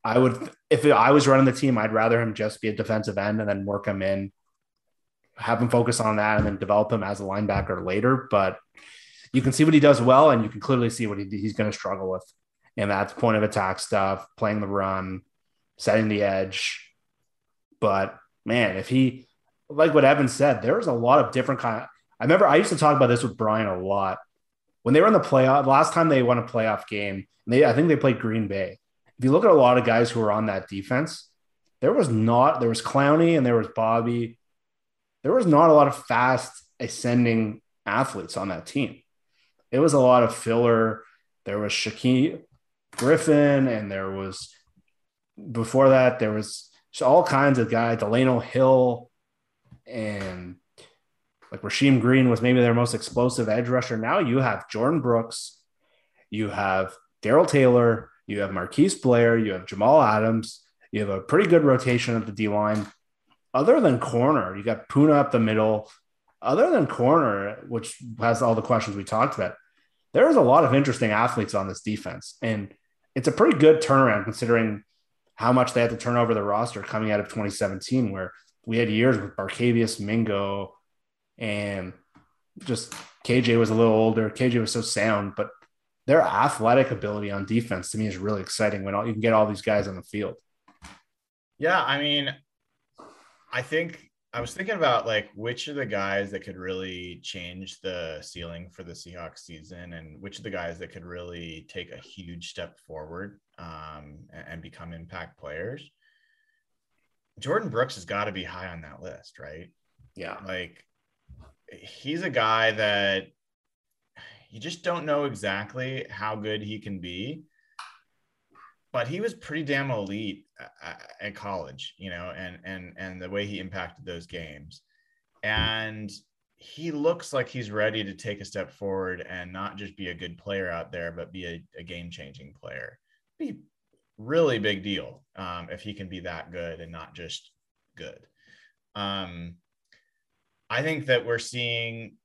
Speaker 4: I would, if I was running the team, I'd rather him just be a defensive end and then work him in, have him focus on that, and then develop him as a linebacker later. But you can see what he does well, and you can clearly see what he, he's going to struggle with, and that's point of attack stuff, playing the run, setting the edge. But man, if he, like what Evan said, there's a lot of different kind. Of, I remember I used to talk about this with Brian a lot when they were in the playoff. Last time they won a playoff game, they I think they played Green Bay. If you look at a lot of guys who were on that defense, there was not there was Clowney and there was Bobby. There was not a lot of fast ascending athletes on that team. It was a lot of filler. There was Shaquill Griffin, and there was before that there was all kinds of guys. Delano Hill, and like Rasheem Green was maybe their most explosive edge rusher. Now you have Jordyn Brooks, you have Darrell Taylor, you have Marquise Blair, you have Jamal Adams, you have a pretty good rotation at the D line. Other than corner, you got Poona up the middle. Other than corner, which has all the questions we talked about, there is a lot of interesting athletes on this defense. And it's a pretty good turnaround considering how much they had to turn over the roster coming out of 2017, where we had years with Barkevious, Mingo, and just KJ was a little older. KJ was so sound, but their athletic ability on defense to me is really exciting when all, you can get all these guys on the field.
Speaker 2: Yeah, I mean, I think I was thinking about like which of the guys that could really change the ceiling for the Seahawks season, and which of the guys that could really take a huge step forward um, and, and become impact players. Jordyn Brooks has got to be high on that list, right?
Speaker 4: Yeah,
Speaker 2: like he's a guy that you just don't know exactly how good he can be but he was pretty damn elite at college, you know, and and and the way he impacted those games, and he looks like he's ready to take a step forward and not just be a good player out there, but be a, a game changing player. Be really big deal um, if he can be that good and not just good. Um, I think that we're seeing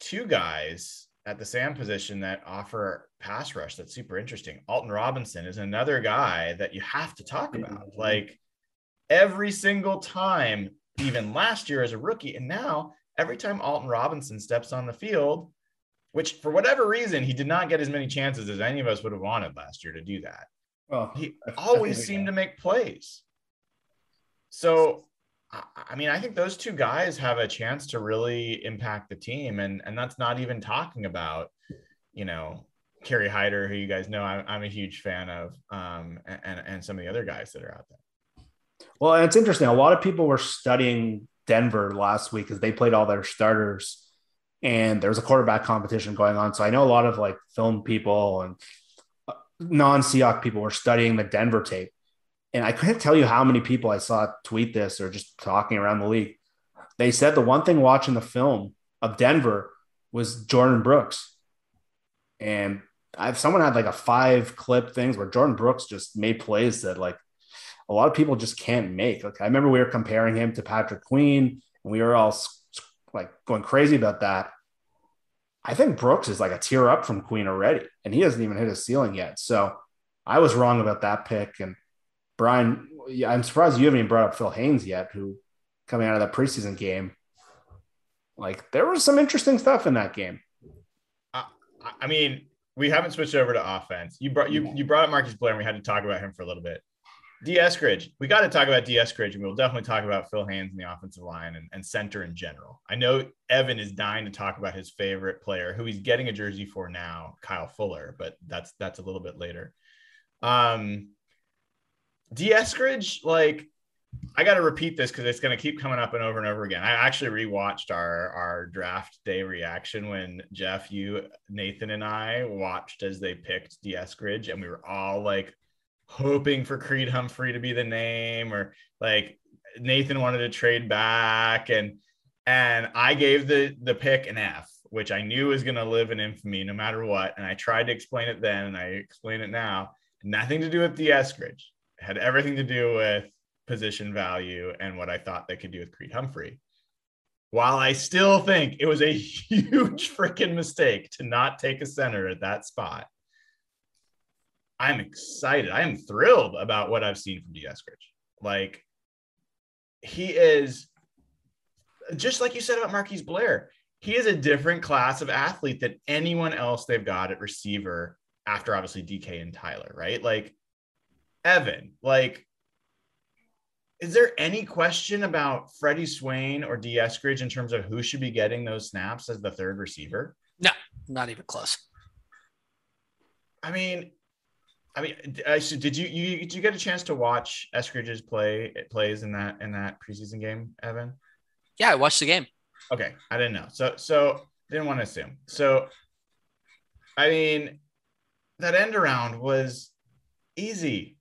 Speaker 2: two guys at the Sam position that offer pass rush that's super interesting. Alton Robinson is another guy that you have to talk about. Like every single time, even last year as a rookie, and now every time Alton Robinson steps on the field, which for whatever reason he did not get as many chances as any of us would have wanted last year to do that. Well, he always seemed to make plays. So I mean, I think those two guys have a chance to really impact the team, and and that's not even talking about, you know, Kerry Hyder, who you guys know I'm, I'm a huge fan of, um, and and some of the other guys that are out there.
Speaker 4: Well, it's interesting. A lot of people were studying Denver last week because they played all their starters, and there was a quarterback competition going on. So I know a lot of like film people and uh, non-Seahawk people were studying the Denver tape and I can't tell you how many people I saw tweet this or just talking around the league. They said the one thing watching the film of Denver was Jordyn Brooks. And I've someone had like a five clip things where Jordyn Brooks just made plays that like a lot of people just can't make. Like I remember we were comparing him to Patrick Queen and we were all like going crazy about that. I think Brooks is like a tier up from Queen already, and he hasn't even hit his ceiling yet. So I was wrong about that pick. And Brian, I'm surprised you haven't even brought up Phil Haynes yet, who coming out of that preseason game, like there was some interesting stuff in that game.
Speaker 2: Uh, I mean, we haven't switched over to offense. You brought you you brought up Marcus Blair, and we had to talk about him for a little bit. D. Eskridge, we got to talk about D. Eskridge, and we'll definitely talk about Phil Haynes in the offensive line and, and center in general. I know Evan is dying to talk about his favorite player, who he's getting a jersey for now, Kyle Fuller, but that's that's a little bit later. Um, Eskridge, like I got to repeat this because it's going to keep coming up and over and over again. I actually rewatched our our draft day reaction when Jeff, you, Nathan, and I watched as they picked Eskridge, and we were all like hoping for Creed Humphrey to be the name, or like Nathan wanted to trade back, and and I gave the the pick an F, which I knew was going to live in infamy no matter what. And I tried to explain it then, and I explain it now. Nothing to do with Eskridge had everything to do with position value and what I thought they could do with Creed Humphrey. While I still think it was a huge freaking mistake to not take a center at that spot, I'm excited. I am thrilled about what I've seen from Dee Eskridge. Like, he is just like you said about Marquise Blair, he is a different class of athlete than anyone else they've got at receiver after obviously DK and Tyler, right? Like, Evan, like, is there any question about Freddie Swain or D. Eskridge in terms of who should be getting those snaps as the third receiver?
Speaker 3: No, not even close.
Speaker 2: I mean, I mean, I should, did you, you did you get a chance to watch Eskridge's play plays in that in that preseason game, Evan?
Speaker 3: Yeah, I watched the game.
Speaker 2: Okay, I didn't know. So so didn't want to assume. So, I mean, that end around was easy.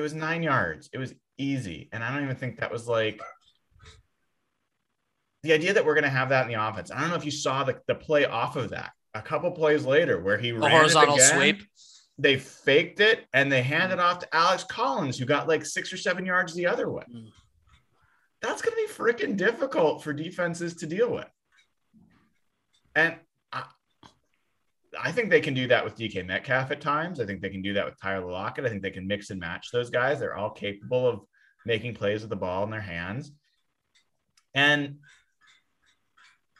Speaker 2: It was nine yards. It was easy. And I don't even think that was like the idea that we're going to have that in the offense. I don't know if you saw the, the play off of that a couple plays later where he the ran horizontal again, sweep. They faked it and they handed mm. off to Alex Collins, who got like six or seven yards the other way. Mm. That's going to be freaking difficult for defenses to deal with. And I, think they can do that with DK Metcalf at times. I think they can do that with Tyler Lockett. I think they can mix and match those guys. They're all capable of making plays with the ball in their hands. And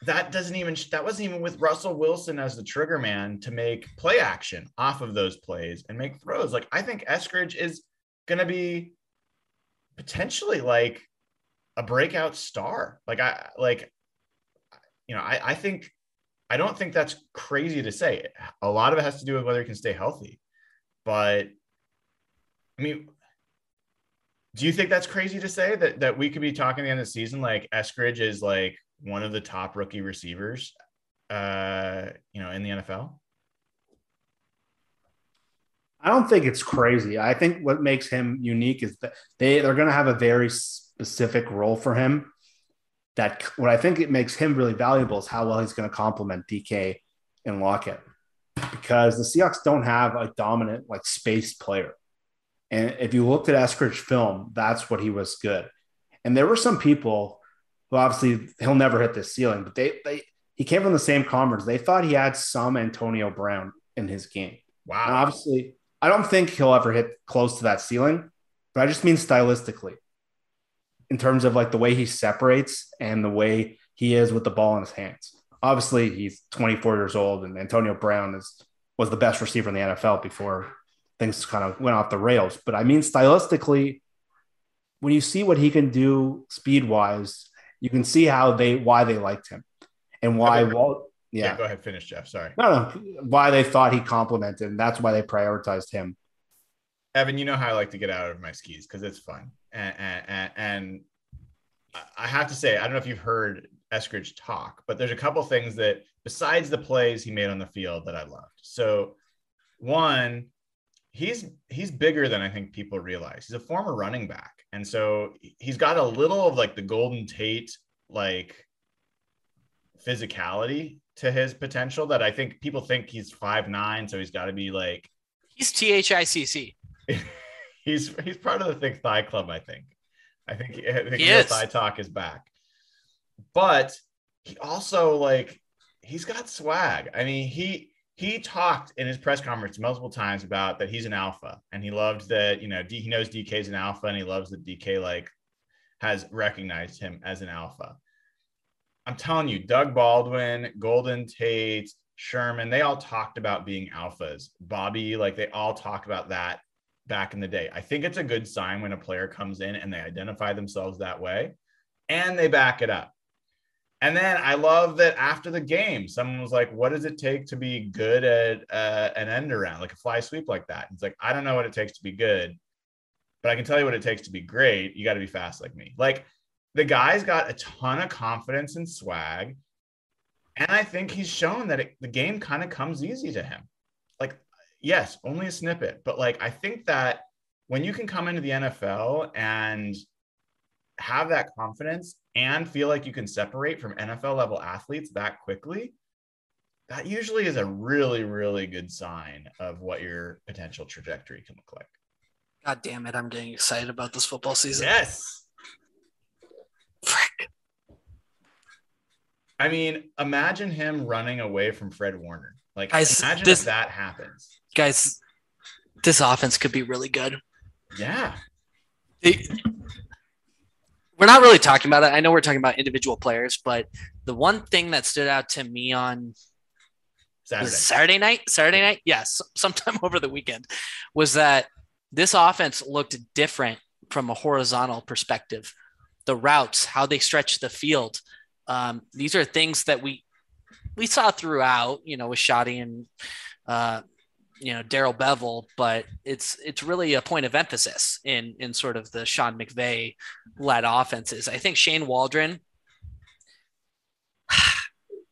Speaker 2: that doesn't even that wasn't even with Russell Wilson as the trigger man to make play action off of those plays and make throws. Like I think Eskridge is going to be potentially like a breakout star. Like I like you know, I I think I don't think that's crazy to say. A lot of it has to do with whether he can stay healthy. But I mean, do you think that's crazy to say that that we could be talking at the end of the season like Eskridge is like one of the top rookie receivers, uh, you know, in the NFL?
Speaker 4: I don't think it's crazy. I think what makes him unique is that they they're going to have a very specific role for him. That what I think it makes him really valuable is how well he's going to complement DK and Lockett, because the Seahawks don't have a dominant like space player. And if you looked at Eskridge film, that's what he was good. And there were some people who obviously he'll never hit this ceiling, but they they he came from the same conference. They thought he had some Antonio Brown in his game.
Speaker 2: Wow.
Speaker 4: And obviously, I don't think he'll ever hit close to that ceiling, but I just mean stylistically, in terms of like the way he separates and the way he is with the ball in his hands. Obviously, he's 24 years old, and Antonio Brown is was the best receiver in the NFL before things kind of went off the rails. But I mean, stylistically, when you see what he can do speed wise, you can see how they why they liked him and why Walt. Yeah,
Speaker 2: yeah, go ahead, finish, Jeff. Sorry.
Speaker 4: no, no, why they thought he complimented, and that's why they prioritized him.
Speaker 2: Evan, you know how I like to get out of my skis because it's fun. And, and, and I have to say, I don't know if you've heard Eskridge talk, but there's a couple things that, besides the plays he made on the field, that I loved. So, one, he's he's bigger than I think people realize. He's a former running back, and so he's got a little of like the Golden Tate like physicality to his potential that I think people think he's five nine, so he's got to be like
Speaker 3: He's THICC.
Speaker 2: he's he's part of the Thick Thigh Club. I think. I think, I think
Speaker 3: He is.
Speaker 2: Thigh Talk is back, but he also like he's got swag. I mean, he he talked in his press conference multiple times about that he's an alpha, and he loved that you know D, he knows DK's an alpha, and he loves that DK like has recognized him as an alpha. I'm telling you, Doug Baldwin, Golden Tate, Sherman, they all talked about being alphas. Bobby, like they all talked about that back in the day. I think it's a good sign when a player comes in and they identify themselves that way and they back it up. And then I love that after the game, someone was like, What does it take to be good at uh, an end around, like a fly sweep like that? And it's like, I don't know what it takes to be good, but I can tell you what it takes to be great. You got to be fast like me. Like the guy's got a ton of confidence and swag. And I think he's shown that it, the game kind of comes easy to him. Yes, only a snippet, but like, I think that when you can come into the NFL and have that confidence and feel like you can separate from NFL level athletes that quickly, that usually is a really, really good sign of what your potential trajectory can look like.
Speaker 3: God damn it, I'm getting excited about this football season.
Speaker 2: Yes.
Speaker 3: Frick.
Speaker 2: I mean, imagine him running away from Fred Warner. Like,
Speaker 3: Guys,
Speaker 2: imagine
Speaker 3: this-
Speaker 2: if that happens.
Speaker 3: Guys, this offense could be really good.
Speaker 2: Yeah.
Speaker 3: They- we're not really talking about it. I know we're talking about individual players, but the one thing that stood out to me on
Speaker 2: Saturday.
Speaker 3: Saturday night, Saturday night, yes, sometime over the weekend, was that this offense looked different from a horizontal perspective. The routes, how they stretch the field, um, these are things that we we saw throughout, you know, with Schotty and uh, you know Darrell Bevell, but it's it's really a point of emphasis in in sort of the Sean McVay led offenses. I think Shane Waldron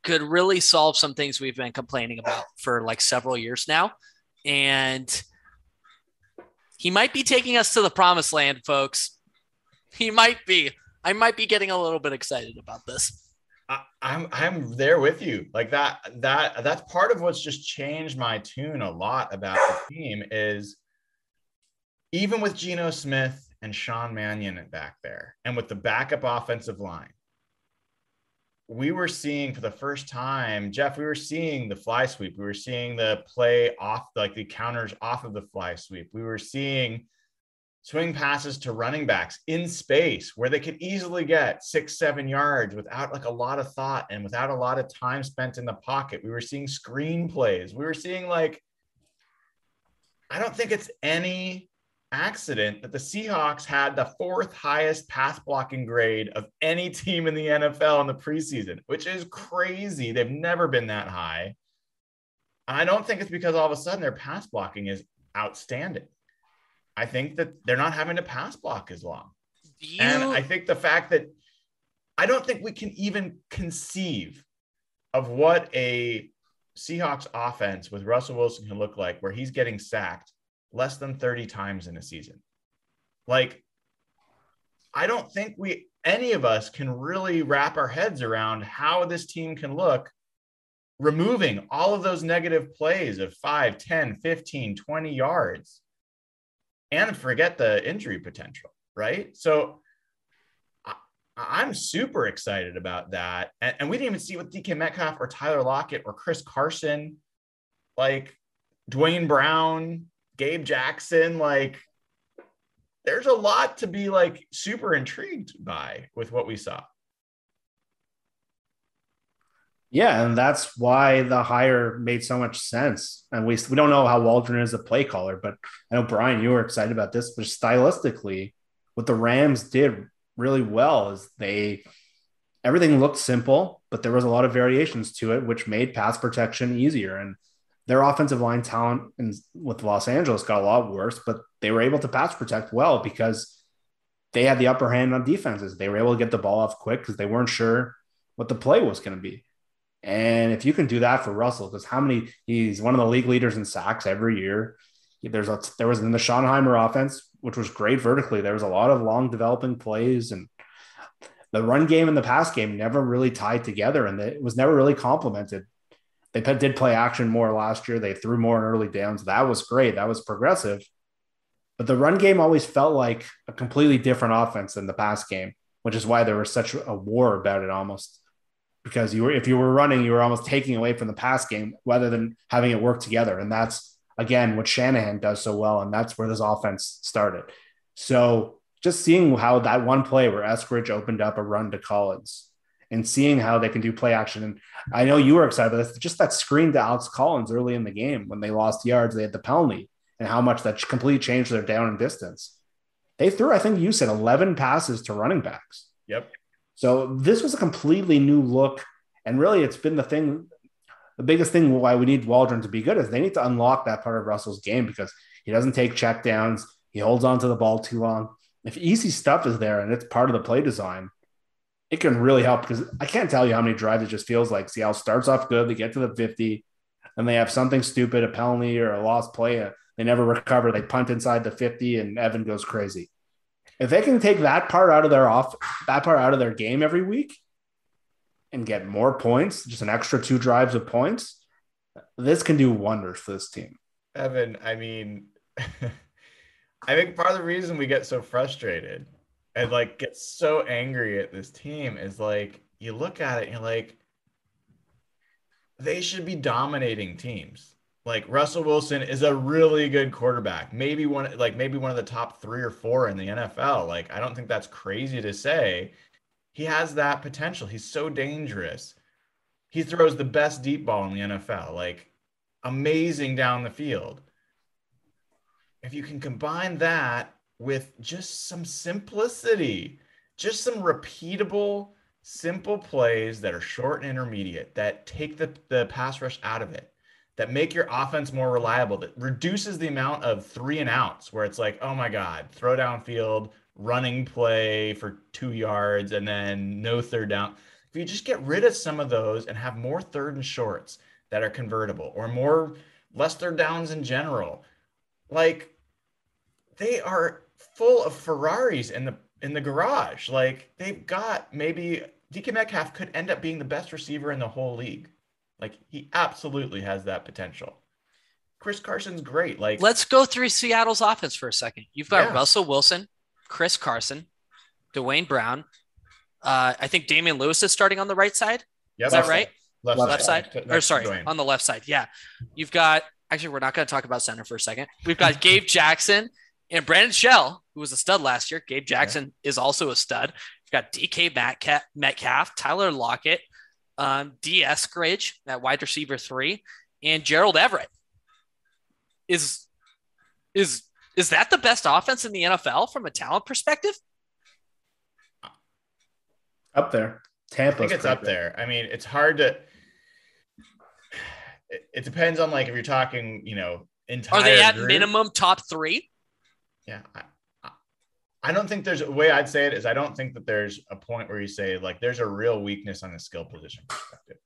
Speaker 3: could really solve some things we've been complaining about for like several years now. And he might be taking us to the promised land, folks. He might be. I might be getting a little bit excited about this.
Speaker 2: I, I'm I'm there with you. Like that that that's part of what's just changed my tune a lot about the team is even with Geno Smith and Sean Mannion back there, and with the backup offensive line, we were seeing for the first time, Jeff, we were seeing the fly sweep. We were seeing the play off, like the counters off of the fly sweep. We were seeing swing passes to running backs in space where they could easily get six, seven yards without like a lot of thought and without a lot of time spent in the pocket. We were seeing screen plays. We were seeing like, I don't think it's any accident that the Seahawks had the fourth highest pass blocking grade of any team in the NFL in the preseason, which is crazy. They've never been that high. I don't think it's because all of a sudden their pass blocking is outstanding. I think that they're not having to pass block as long. You... And I think the fact that I don't think we can even conceive of what a Seahawks offense with Russell Wilson can look like where he's getting sacked less than 30 times in a season. Like, I don't think we, any of us, can really wrap our heads around how this team can look removing all of those negative plays of 5, 10, 15, 20 yards and forget the injury potential, right? So I, am super excited about that. And, and we didn't even see with DK Metcalf or Tyler Lockett or Chris Carson, like Duane Brown, Gabe Jackson, like there's a lot to be like super intrigued by with what we saw.
Speaker 4: Yeah, and that's why the hire made so much sense. And we we don't know how Waldron is a play caller, but I know Brian, you were excited about this, but stylistically, what the Rams did really well is they everything looked simple, but there was a lot of variations to it, which made pass protection easier. And their offensive line talent in, with Los Angeles got a lot worse, but they were able to pass protect well because they had the upper hand on defenses. They were able to get the ball off quick because they weren't sure what the play was going to be. And if you can do that for Russell, because how many he's one of the league leaders in sacks every year. There's a there was in the Schottenheimer offense, which was great vertically. There was a lot of long developing plays and the run game and the pass game never really tied together and it was never really complemented they did play action more last year. They threw more in early downs. That was great. That was progressive. But the run game always felt like a completely different offense than the pass game, which is why there was such a war about it almost. Because you were, if you were running, you were almost taking away from the pass game rather than having it work together. And that's again what Shanahan does so well. And that's where this offense started. So just seeing how that one play where Eskridge opened up a run to Collins and seeing how they can do play action. And I know you were excited about just that screen to Alex Collins early in the game when they lost yards, they had the penalty, and how much that completely changed their down and distance. They threw, I think you said 11 passes to running backs.
Speaker 2: Yep.
Speaker 4: So this was a completely new look. And really, it's been the thing, the biggest thing why we need Waldron to be good is they need to unlock that part of Russell's game because he doesn't take checkdowns. He holds on to the ball too long. If easy stuff is there and it's part of the play design, it can really help because I can't tell you how many drives it just feels like Seattle starts off good, they get to the 50, and they have something stupid, a penalty or a lost play. They never recover. They punt inside the 50, and Evan goes crazy. If they can take that part out of their off, that part out of their game every week, and get more points, just an extra two drives of points, this can do wonders for this team.
Speaker 2: Evan, I mean, I think part of the reason we get so frustrated and like get so angry at this team is like you look at it and you're like they should be dominating teams. Like Russell Wilson is a really good quarterback. Maybe one like maybe one of the top 3 or 4 in the NFL. Like I don't think that's crazy to say. He has that potential. He's so dangerous. He throws the best deep ball in the NFL. Like amazing down the field. If you can combine that with just some simplicity, just some repeatable, simple plays that are short and intermediate that take the, the pass rush out of it, that make your offense more reliable, that reduces the amount of three and outs where it's like, oh my God, throw downfield, running play for two yards, and then no third down. If you just get rid of some of those and have more third and shorts that are convertible or more less third downs in general, like they are full of Ferraris in the in the garage. Like they've got maybe DK Metcalf could end up being the best receiver in the whole league. Like he absolutely has that potential. Chris Carson's great. Like
Speaker 3: let's go through Seattle's offense for a second. You've got yeah. Russell Wilson, Chris Carson, Duane Brown, Uh, I think Damien Lewis is starting on the right side.
Speaker 2: Yep.
Speaker 3: Is that right?
Speaker 2: Left,
Speaker 3: Left side,
Speaker 2: Next
Speaker 3: or sorry,
Speaker 2: Duane.
Speaker 3: on the left side. Yeah, you've got. Actually, we're not going to talk about center for a second. We've got Gabe Jackson and Brandon Shell, who was a stud last year. Gabe Jackson is also a stud. You've got DK Metcalf, Metcalf Tyler Lockett, um, D. Eskridge at wide receiver three, and Gerald Everett. Is is is that the best offense in the NFL from a talent perspective?
Speaker 4: Up there. Tampa.
Speaker 2: I think it's up there. I mean, it's hard to. It, it depends on like if you're talking, you know, entire.
Speaker 3: Are they at
Speaker 2: group.
Speaker 3: minimum top three?
Speaker 2: Yeah, I, I- don't think there's a way I'd say it is I don't think that there's a point where you say like there's a real weakness on the skill position perspective.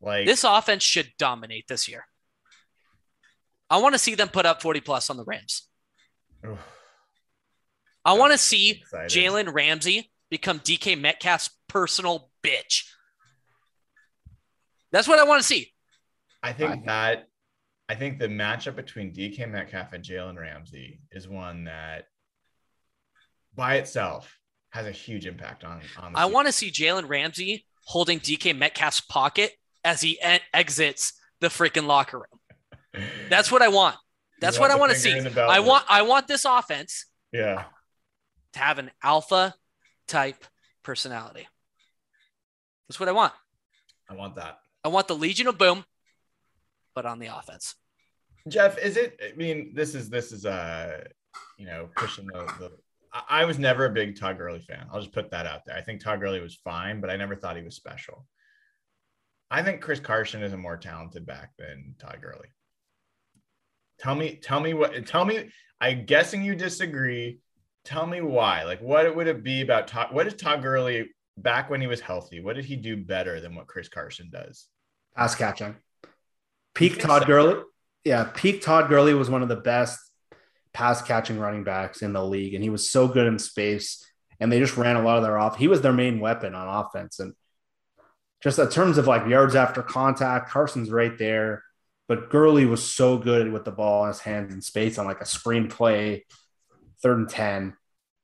Speaker 2: Like
Speaker 3: This offense should dominate this year. I want to see them put up 40 plus on the Rams.
Speaker 2: oof,
Speaker 3: I want to see. Jalen Ramsey become DK Metcalf's personal bitch. That's what I want to see.
Speaker 2: I think that I think the matchup between DK Metcalf and Jalen Ramsey is one that by itself has a huge impact on on the
Speaker 3: I want to see Jalen Ramsey holding DK Metcalf's pocket as he e- exits the freaking locker room. That's what I want. That's what I want to see.
Speaker 2: in the belt
Speaker 3: I want I want this offense
Speaker 2: yeah.
Speaker 3: to have an alpha type personality. That's what I want.
Speaker 2: I want that.
Speaker 3: I want the Legion of Boom, but on the offense.
Speaker 2: Jeff, is it? I mean, this is this is uh, you know, pushing the. the I- was never a big Todd Gurley fan. I'll just put that out there. I think Todd Gurley was fine, but I never thought he was special. I think Chris Carson is a more talented back than Todd Gurley. Tell me, tell me what. Tell me. I'm guessing you disagree. Tell me why. Like, what would it be about Todd? What is Todd Gurley back when he was healthy? What did he do better than what Chris Carson does?
Speaker 4: pass catching. Peak Todd
Speaker 2: so?
Speaker 4: Gurley. Yeah, peak Todd Gurley was one of the best pass catching running backs in the league, and he was so good in space. And they just ran a lot of their off. He was their main weapon on offense, and just in terms of like yards after contact, Carson's right there. But Gurley was so good with the ball in his hands in space on like a screen play, third and ten.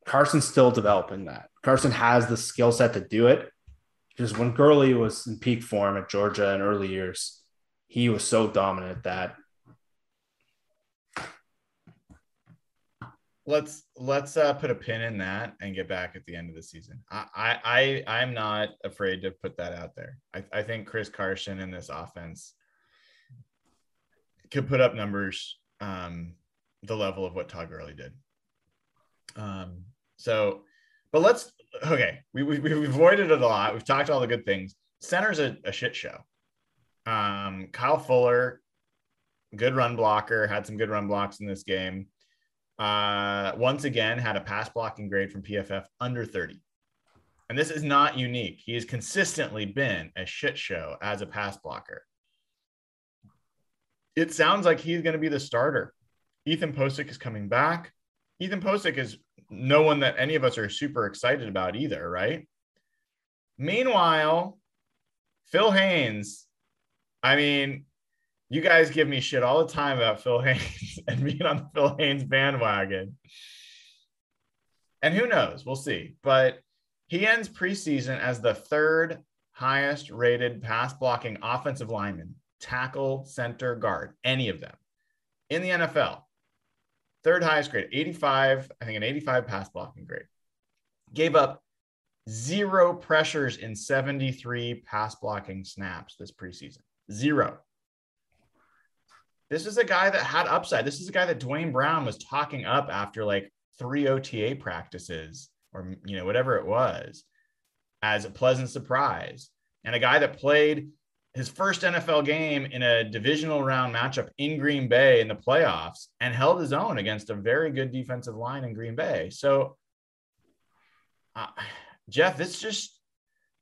Speaker 4: Carson's still developing that. Carson has the skill set to do it. Because when Gurley was in peak form at Georgia in early years, he was so dominant that
Speaker 2: let's let's uh, put a pin in that and get back at the end of the season. I I, I I'm not afraid to put that out there. I, I think Chris Carson in this offense could put up numbers um, the level of what Todd Gurley did. Um, so, but let's okay. We, we we've avoided it a lot. We've talked all the good things. Center's a, a shit show. Um, Kyle Fuller, good run blocker, had some good run blocks in this game uh, once again had a pass blocking grade from PFF under 30. And this is not unique. He has consistently been a shit show as a pass blocker. It sounds like he's going to be the starter. Ethan Pocic is coming back. Ethan Pocic is no one that any of us are super excited about either, right? Meanwhile, Phil Haynes, I mean, you guys give me shit all the time about Phil Haynes and being on the Phil Haynes bandwagon. And who knows? We'll see. But he ends preseason as the third highest rated pass blocking offensive lineman, tackle, center, guard, any of them in the NFL. Third highest grade, 85, I think an 85 pass blocking grade. Gave up zero pressures in 73 pass blocking snaps this preseason. Zero. This is a guy that had upside. This is a guy that Duane Brown was talking up after like three OTA practices or you know whatever it was as a pleasant surprise. And a guy that played his first NFL game in a divisional round matchup in Green Bay in the playoffs and held his own against a very good defensive line in Green Bay. So uh, Jeff, this just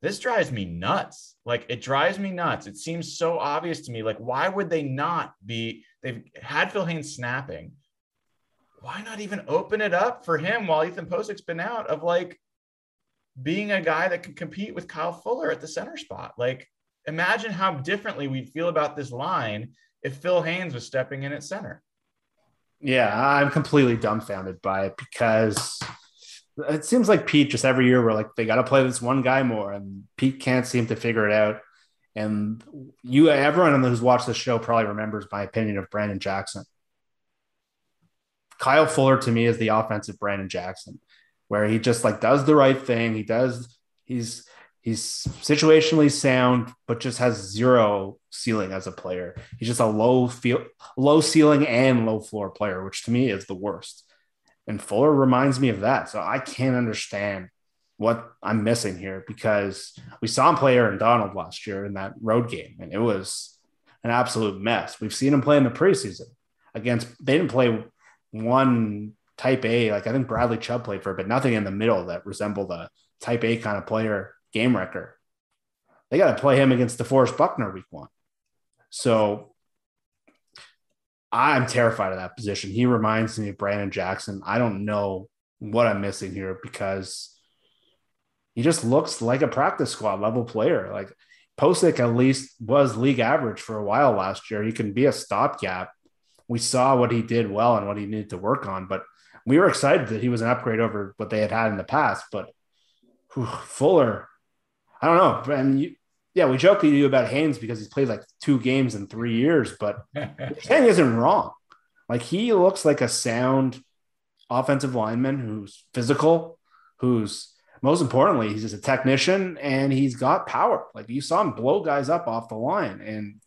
Speaker 2: this drives me nuts. Like it drives me nuts. It seems so obvious to me. Like, why would they not be? They've had Phil Haynes snapping. Why not even open it up for him while Ethan Pocic's been out of like being a guy that can compete with Kyle Fuller at the center spot? Like, imagine how differently we'd feel about this line if Phil Haynes was stepping in at center.
Speaker 4: yeah, I'm completely dumbfounded by it because it seems like Pete just every year we're like they got to play this one guy more, and Pete can't seem to figure it out. And you, everyone who's watched the show probably remembers my opinion of Branden Jackson. Kyle Fuller to me is the offensive Branden Jackson, where he just like does the right thing. He does. He's he's situationally sound, but just has zero ceiling as a player. He's just a low feel, low ceiling and low floor player, which to me is the worst. And Fuller reminds me of that. So I can't understand what I'm missing here because we saw him play Aaron Donald last year in that road game, and it was an absolute mess. We've seen him play in the preseason against, they didn't play one type A, like I think Bradley Chubb played for, but nothing in the middle that resembled a type A kind of player game wrecker. They got to play him against DeForest Buckner week one. So I'm terrified of that position. He reminds me of Branden Jackson. I don't know what I'm missing here because he just looks like a practice squad level player. Like Pocic at least was league average for a while last year. He can be a stopgap. We saw what he did well and what he needed to work on, but we were excited that he was an upgrade over what they had had in the past. But whew, Fuller, I don't know. You, yeah, we joke to you about Haynes because he's played like two games in three years, but thing isn't wrong. Like he looks like a sound offensive lineman who's physical, who's most importantly, he's just a technician and he's got power. Like you saw him blow guys up off the line. And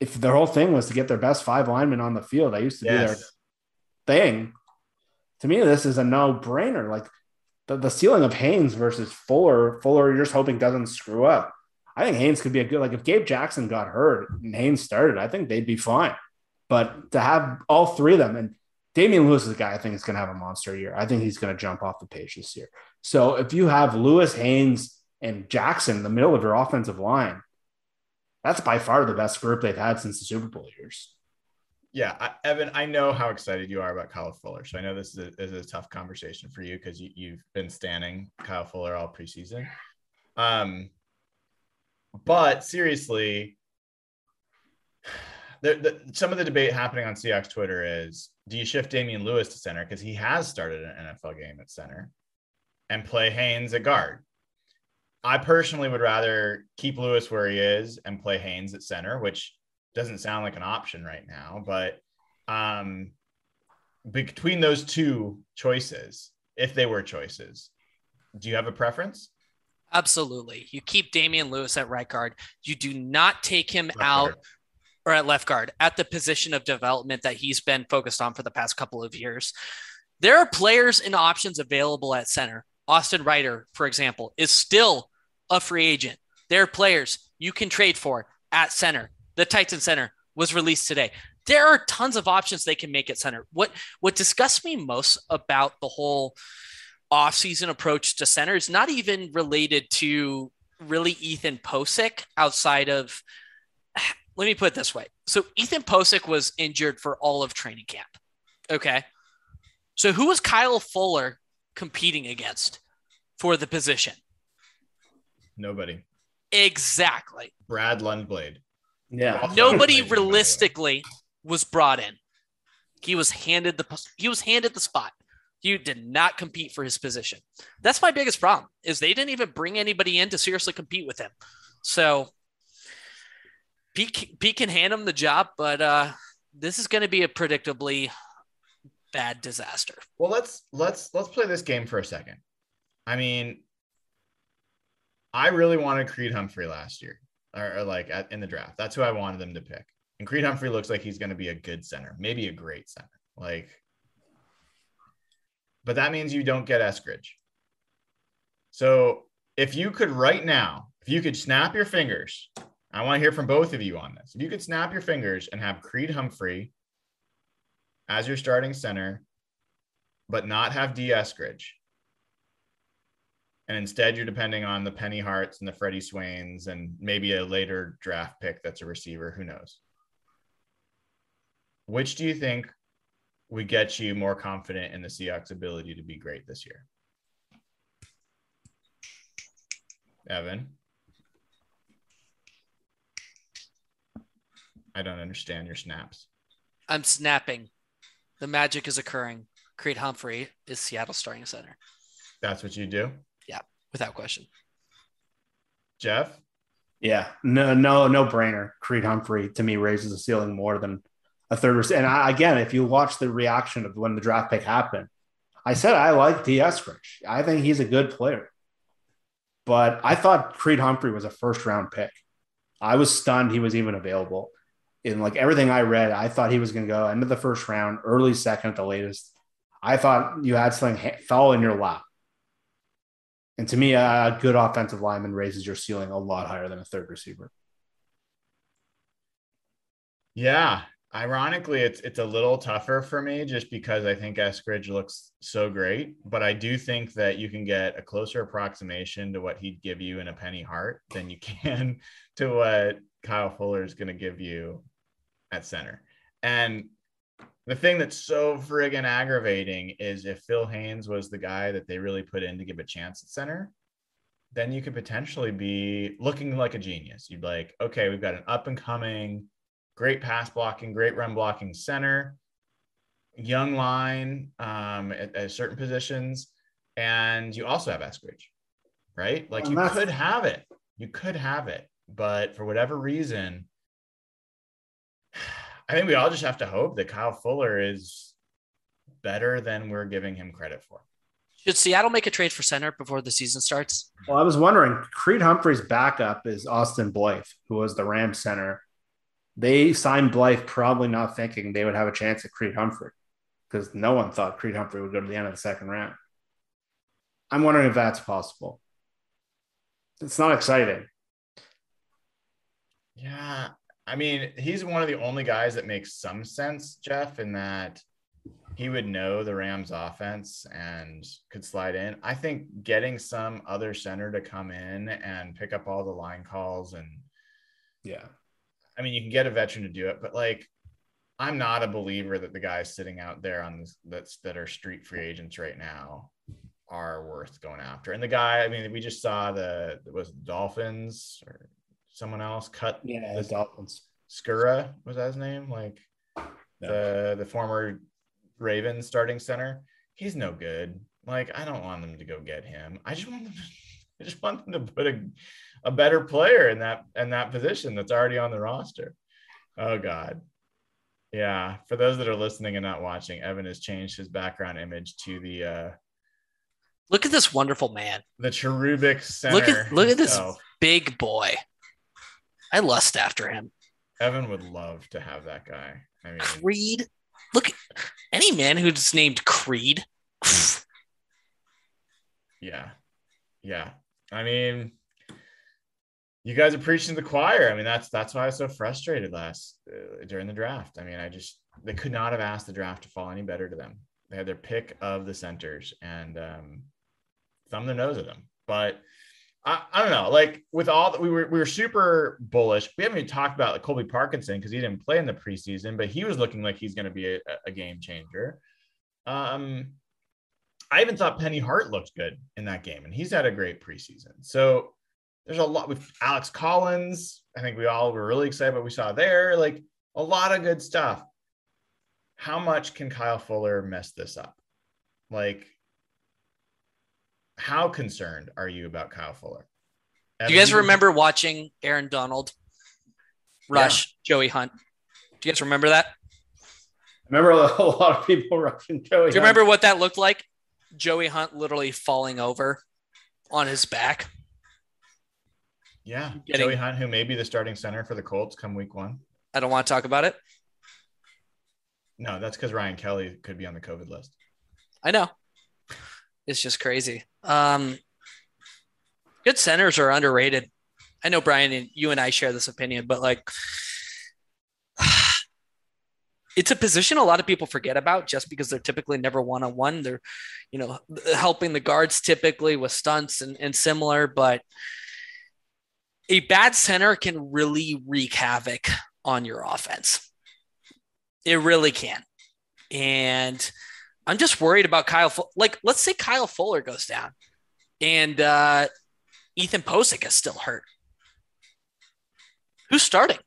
Speaker 4: if their whole thing was to get their best five linemen on the field, I used to yes. be their thing. To me, this is a no brainer. Like the, the ceiling of Haynes versus Fuller, Fuller, you're just hoping doesn't screw up. I think Haynes could be a good, like if Gabe Jackson got hurt and Haynes started, I think they'd be fine. But to have all three of them, and Damien Lewis is a guy I think is going to have a monster year. I think he's going to jump off the page this year. So if you have Lewis, Haynes, and Jackson in the middle of your offensive line, that's by far the best group they've had since the Super Bowl years
Speaker 2: yeah, I, Evan, I know how excited you are about Kyle Fuller. So I know this is a, is a tough conversation for you because you, have been standing Kyle Fuller all preseason. Um, but seriously, the, the, some of the debate happening on Seahawks Twitter is do you shift Damien Lewis to center because he has started an NFL game at center and play Haynes at guard? I personally would rather keep Lewis where he is and play Haynes at center, which doesn't sound like an option right now, but um, between those two choices, if they were choices, do you have a preference?
Speaker 3: Absolutely. You keep Damien Lewis at right guard. You do not take him left out guard. or at left guard at the position of development that he's been focused on for the past couple of years. There are players and options available at center. Austin Reiter, for example, is still a free agent. There are players you can trade for at center the Titan Center was released today. There are tons of options they can make at center. What what disgusts me most about the whole offseason approach to center is not even related to really Ethan Pocic outside of let me put it this way. So Ethan Pocic was injured for all of training camp. Okay. So who was Kyle Fuller competing against for the position?
Speaker 2: Nobody.
Speaker 3: Exactly.
Speaker 2: Brad Lundblade.
Speaker 3: Yeah. Nobody realistically was brought in. He was handed the he was handed the spot. He did not compete for his position. That's my biggest problem is they didn't even bring anybody in to seriously compete with him. So Pete, Pete can hand him the job, but uh, this is going to be a predictably bad disaster.
Speaker 2: Well, let's let's let's play this game for a second. I mean, I really wanted Creed Humphrey last year or, or like at, in the draft. That's who I wanted them to pick. And Creed Humphrey looks like he's going to be a good center, maybe a great center. Like, but that means you don't get Eskridge. So if you could right now, if you could snap your fingers, I want to hear from both of you on this. If you could snap your fingers and have Creed Humphrey as your starting center, but not have Dee Eskridge, and instead you're depending on the Penny Harts and the Freddie Swains and maybe a later draft pick that's a receiver. Who knows? Which do you think would get you more confident in the Seahawks' ability to be great this year? Evan? I don't understand your snaps.
Speaker 3: I'm snapping. The magic is occurring. Creed Humphrey is Seattle starting center
Speaker 2: That's what you do,
Speaker 3: without question.
Speaker 2: Jeff.
Speaker 4: Yeah, no, no, no brainer. Creed Humphrey to me raises the ceiling more than a third. rec- And I, again, if you watch the reaction of when the draft pick happened, I said I like Dee Eskridge. I think he's a good player, but I thought Creed Humphrey was a first round pick. I was stunned he was even available. In like everything I read, I thought he was going to go end of the first round, early second at the latest. I thought you had something ha- fall in your lap. And to me, a good offensive lineman raises your ceiling a lot higher than a third receiver.
Speaker 2: Yeah. Ironically, it's it's a little tougher for me just because I think Eskridge looks so great, but I do think that you can get a closer approximation to what he'd give you in a Penny Hart than you can to what Kyle Fuller is going to give you at center. And the thing that's so friggin' aggravating is if Phil Haynes was the guy that they really put in to give a chance at center, then you could potentially be looking like a genius. You'd be like, okay, we've got an up and coming, great pass blocking, great run blocking center, young line um, at, at certain positions, and you also have Eskridge, right? Like
Speaker 4: And
Speaker 2: you could have it, you could have it, but for whatever reason, I think we all just have to hope that Kyle Fuller is better than we're giving him credit for.
Speaker 3: Should Seattle make a trade for center before the season starts?
Speaker 4: Well, I was wondering, Creed Humphrey's backup is Austin Blythe, who was the Rams center. They signed Blythe probably not thinking they would have a chance at Creed Humphrey because no one thought Creed Humphrey would go to the end of the second round. I'm wondering if that's possible. It's not exciting.
Speaker 2: Yeah. I mean, he's one of the only guys that makes some sense, Jeff, in that he would know the Rams offense and could slide in. I think getting some other center to come in and pick up all the line calls and
Speaker 4: Yeah.
Speaker 2: I mean, you can get a veteran to do it, but like I'm not a believer that the guys sitting out there on this that's that are street free agents right now are worth going after. And the guy, I mean, we just saw the was Dolphins or someone else cut
Speaker 4: Yeah.
Speaker 2: the
Speaker 4: The Dolphins.
Speaker 2: Skura was that his name? Like
Speaker 4: No.
Speaker 2: the the former Ravens starting center. He's no good. Like I don't want them to go get him. I just want them. I just want them to put a, a better player in that in that position that's already on the roster. Oh God. Yeah. For those that are listening and not watching, Evan has changed his background image to the uh
Speaker 3: Look at this wonderful man.
Speaker 2: the cherubic center.
Speaker 3: Look at look at this big boy. I lust after him.
Speaker 2: Evan would love to have that guy. I mean,
Speaker 3: Creed. Look, any man who's named Creed.
Speaker 2: Yeah. Yeah. I mean, you guys are preaching to the choir. I mean, that's that's why I was so frustrated last uh, during the draft. I mean, I just they could not have asked the draft to fall any better to them. They had their pick of the centers and um, thumb their nose at them. But I, I don't know. Like with all that, we were we were super bullish. We haven't even talked about like Colby Parkinson because he didn't play in the preseason, but he was looking like he's going to be a, a game changer. Um, I even thought Penny Hart looked good in that game, and he's had a great preseason. So there's a lot with Alex Collins. I think we all were really excited what we saw there. Like a lot of good stuff. How much can Kyle Fuller mess this up? Like, how concerned are you about Kyle Fuller?
Speaker 3: Do you guys remember watching Aaron Donald rush Joey Hunt? Do you guys remember that?
Speaker 4: I remember a lot of people rushing Joey.
Speaker 3: Do you remember what that looked like? Joey Hunt literally falling over on his back.
Speaker 2: Yeah,
Speaker 3: Getting-
Speaker 2: Joey Hunt, who may be the starting center for the Colts come week one.
Speaker 3: I don't want to talk about it.
Speaker 2: No, that's because Ryan Kelly could be on the COVID list.
Speaker 3: I know. It's just crazy. Um, good centers are underrated. I know Brian and you and I share this opinion, but like it's a position a lot of people forget about just because they're typically never one on one. They're, you know, helping the guards typically with stunts and, and similar, but a bad center can really wreak havoc on your offense. It really can. And I'm just worried about Kyle. Like, let's say Kyle Fuller goes down and uh, Ethan Pocic is still hurt. Who's starting?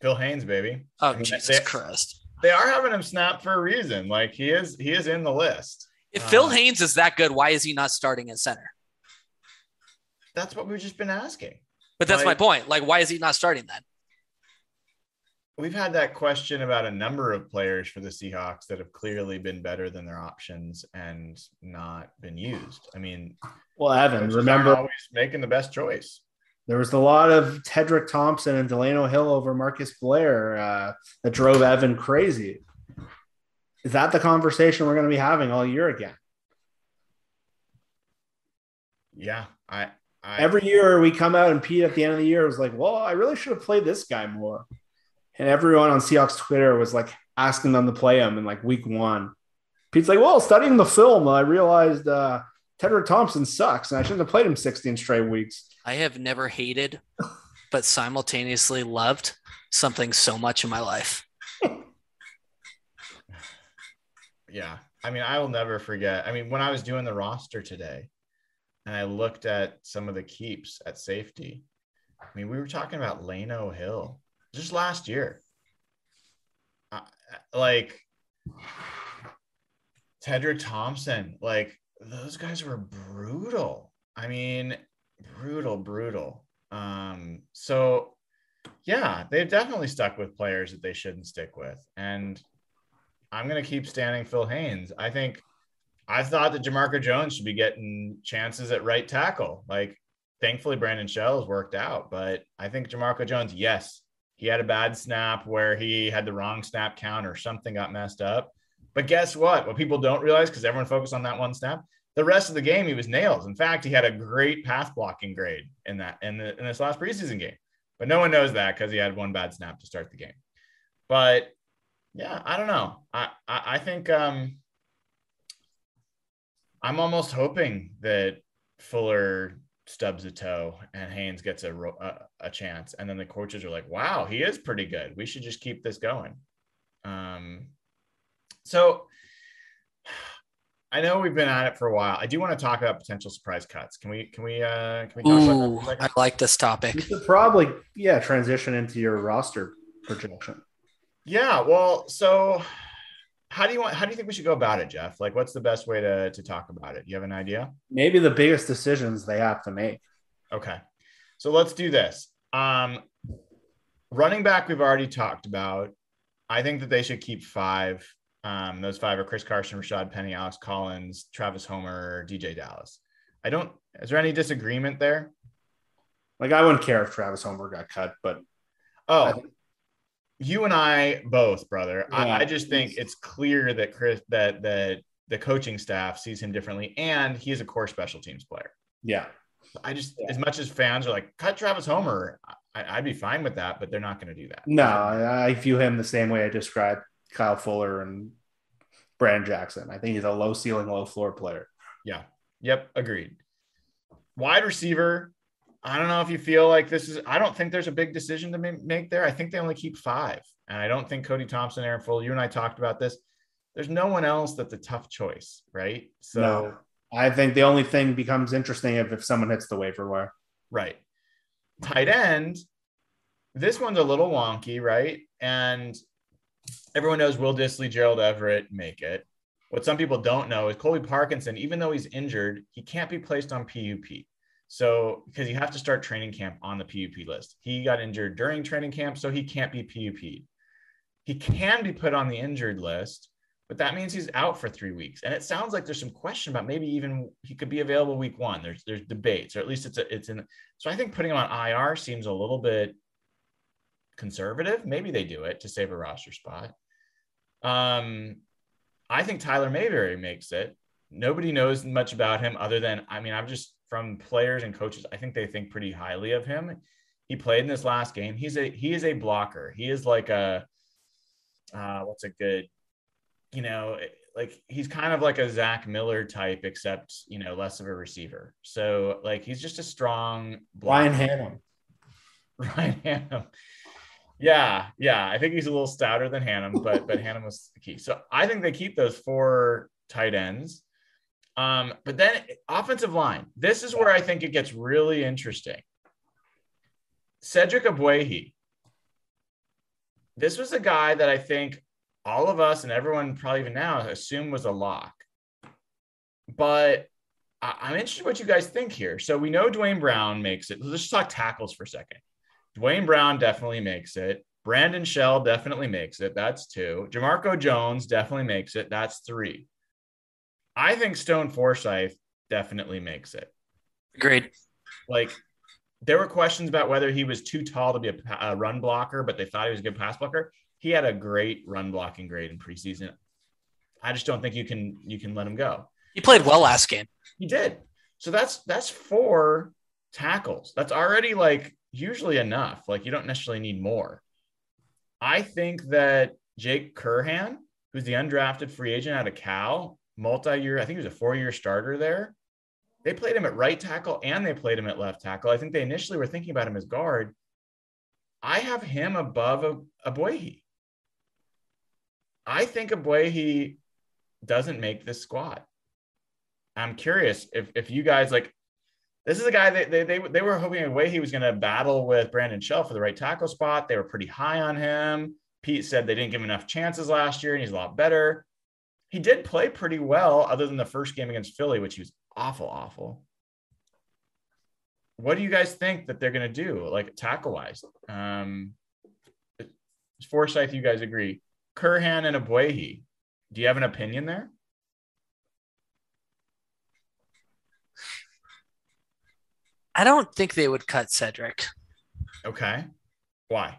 Speaker 2: Phil Haynes, baby.
Speaker 3: Oh,
Speaker 2: I mean,
Speaker 3: Jesus
Speaker 2: they-
Speaker 3: Christ.
Speaker 2: they are having him snap for a reason. Like he is he is in the list.
Speaker 3: If Phil
Speaker 2: Uh,
Speaker 3: Haynes is that good, why is he not starting at center?
Speaker 2: That's what we've just been asking.
Speaker 3: But that's my point. Like, why is he not starting then?
Speaker 2: We've had that question about a number of players for the Seahawks that have clearly been better than their options and not been used. I mean,
Speaker 4: Well, Evan, remember
Speaker 2: always making the best choice.
Speaker 4: there was a lot of Tedric Thompson and Delano Hill over Marquise Blair uh, that drove Evan crazy. Is that the conversation we're going to be having all year again?
Speaker 2: Yeah, I, I
Speaker 4: Every year we come out and Pete at the end of the year was like, "Well, I really should have played this guy more," and everyone on Seahawks Twitter was like asking them to play him in like week one. Pete's like, "Well, studying the film, I realized uh, Tedric Thompson sucks, and I shouldn't have played him 16 straight weeks."
Speaker 3: I have never hated, but simultaneously loved something so much in my life.
Speaker 2: yeah. I mean, I will never forget. I mean, when I was doing the roster today and I looked at some of the keeps at safety, I mean, we were talking about Lano Hill just last year. Like Tedric Thompson, like those guys were brutal. I mean, brutal, brutal. Um, so yeah, they've definitely stuck with players that they shouldn't stick with. And I'm to keep standing Phil Haynes. I think I thought that Jamarco Jones should be getting chances at right tackle. Like, thankfully, Brandon Shell has worked out, but I think Jamarco Jones, yes, he had a bad snap where he had the wrong snap count or something got messed up. But guess what? What people don't realize, because everyone focused on that one snap, the rest of the game he was nails. In fact, he had a great path blocking grade in that in, the, in this last preseason game. But no one knows that because he had one bad snap to start the game. But yeah, I don't know. I I, I think um, I'm almost hoping that Fuller stubs a toe and Haynes gets a, a a chance, and then the coaches are like, "Wow, he is pretty good. We should just keep this going." Um, so I know we've been at it for a while. I do want to talk about potential surprise cuts. Can we? Can we? Uh, can we talk about that
Speaker 3: Ooh,
Speaker 2: for a second?
Speaker 3: I like this
Speaker 4: You
Speaker 3: topic.
Speaker 4: should probably, yeah, transition into your roster projection.
Speaker 2: Yeah. Well, so how do you want? How do you think we should go about it, Jeff? Like, what's the best way to to talk about it? You have an idea?
Speaker 4: Maybe the biggest decisions they have to make.
Speaker 2: Okay. So let's do this. Um, running back, we've already talked about. I think that they should keep five. Um, those five are Chris Carson, Rashad Penny, Alex Collins, Travis Homer, DeeJay Dallas. I don't. Is there any disagreement there?
Speaker 4: Like, I wouldn't care if Travis Homer got cut, but
Speaker 2: Oh, you and I both, brother. I,
Speaker 4: Yeah.
Speaker 2: I just think it's clear that Chris that that the coaching staff sees him differently, and he is a core special teams player.
Speaker 4: yeah.
Speaker 2: I just,
Speaker 4: Yeah.
Speaker 2: as much as fans are like, cut Travis Homer, I, I'd be fine with that, but they're not going to do that.
Speaker 4: No, I, I view him the same way I described Kyle Fuller and Branden Jackson. I think he's a low ceiling, low floor player.
Speaker 2: Yeah. Yep. Agreed. Wide receiver. I don't know if you feel like this is, I don't think there's a big decision to make there. I think they only keep five. And I don't think Cody Thompson, Aaron Fuller, you and I talked about this. There's no one else that's a tough choice, right? So,
Speaker 4: No. I think the only thing becomes interesting if, if someone hits the waiver wire.
Speaker 2: right. Tight end. This one's a little wonky, right? And everyone knows Will Dissly, Gerald Everett make it. What some people don't know is Colby Parkinson, even though he's injured, he can't be placed on PUP. So, because you have to start training camp on the PUP list. He got injured during training camp, so he can't be PUP. He can be put on the injured list, but that means he's out for three weeks. And it sounds like there's some question about maybe even he could be available week one. There's there's debates, or at least it's a, it's in. So I think putting him on IR seems a little bit conservative. Maybe they do it to save a roster spot. Um, I think Tyler Mabry makes it. Nobody knows much about him other than I mean, I'm just from players and coaches. I think they think pretty highly of him. He played in this last game. He's a he is a blocker. He is like a uh, what's a good, you know, like he's kind of like a Zach Miller type, except you know less of a receiver. So like he's just a strong blocker.
Speaker 4: Ryan Hannam.
Speaker 2: Ryan Hannam. Yeah, yeah. I think he's a little stouter than Hannam, but but Hannam was the key. So I think they keep those four tight ends. Um, but then offensive line. This is where I think it gets really interesting. Cedric Ogbuehi. This was a guy that I think all of us and everyone probably even now assume was a lock. But I- I'm interested what you guys think here. So we know Duane Brown makes it. Let's just talk tackles for a second. Duane Brown definitely makes it. Brandon Shell definitely makes it. That's two. Jamarco Jones definitely makes it. That's three. I think Stone Forsythe definitely makes it.
Speaker 3: Agreed.
Speaker 2: Like there were questions about whether he was too tall to be a, a run blocker, but they thought he was a good pass blocker. He had a great run blocking grade in preseason. I just don't think you can you can let him go.
Speaker 3: He played well last game.
Speaker 2: He did. So that's that's four tackles. That's already like usually enough. Like you don't necessarily need more. I think that Jake Curhan, who's the undrafted free agent out of Cal, multi-year, I think he was a four-year starter there. They played him at right tackle and they played him at left tackle. I think they initially were thinking about him as guard. I have him above a, Ogbuehi. I think Ogbuehi doesn't make this squad. I'm curious if if you guys like this is a guy that they, they, they were hoping away he was going to battle with Brandon Shell for the right tackle spot. They were pretty high on him. Pete said they didn't give him enough chances last year and he's a lot better. He did play pretty well, other than the first game against Philly, which he was awful, awful. What do you guys think that they're going to do, like tackle wise? Um, Forsythe, you guys agree. Curhan and Ogbuehi. Do you have an opinion there?
Speaker 3: I don't think they would cut Cedric.
Speaker 2: Okay. Why?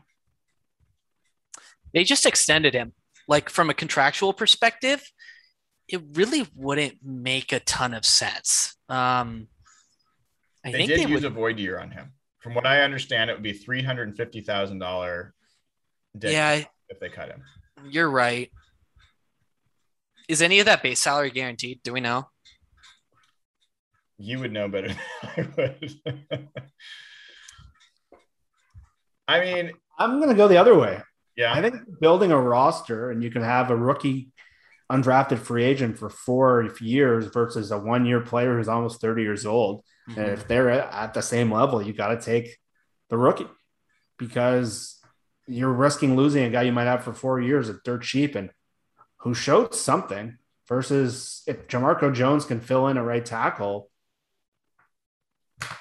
Speaker 3: They just extended him. Like from a contractual perspective, it really wouldn't make a ton of sense. Um, I
Speaker 2: they
Speaker 3: think
Speaker 2: did
Speaker 3: they
Speaker 2: use
Speaker 3: would.
Speaker 2: a void year on him. From what I understand, it would be three hundred and fifty thousand dollar.
Speaker 3: Yeah,
Speaker 2: if they cut him.
Speaker 3: you're right. Is any of that base salary guaranteed? Do we know?
Speaker 2: You would know better than I would. I mean,
Speaker 4: I'm going to go the other way.
Speaker 2: yeah,
Speaker 4: I think building a roster and you can have a rookie undrafted free agent for four years versus a one year player who's almost 30 years old.
Speaker 3: Mm-hmm.
Speaker 4: And if they're at the same level, you got to take the rookie because you're risking losing a guy you might have for four years at dirt cheap and who showed something versus if Jamarco Jones can fill in a right tackle.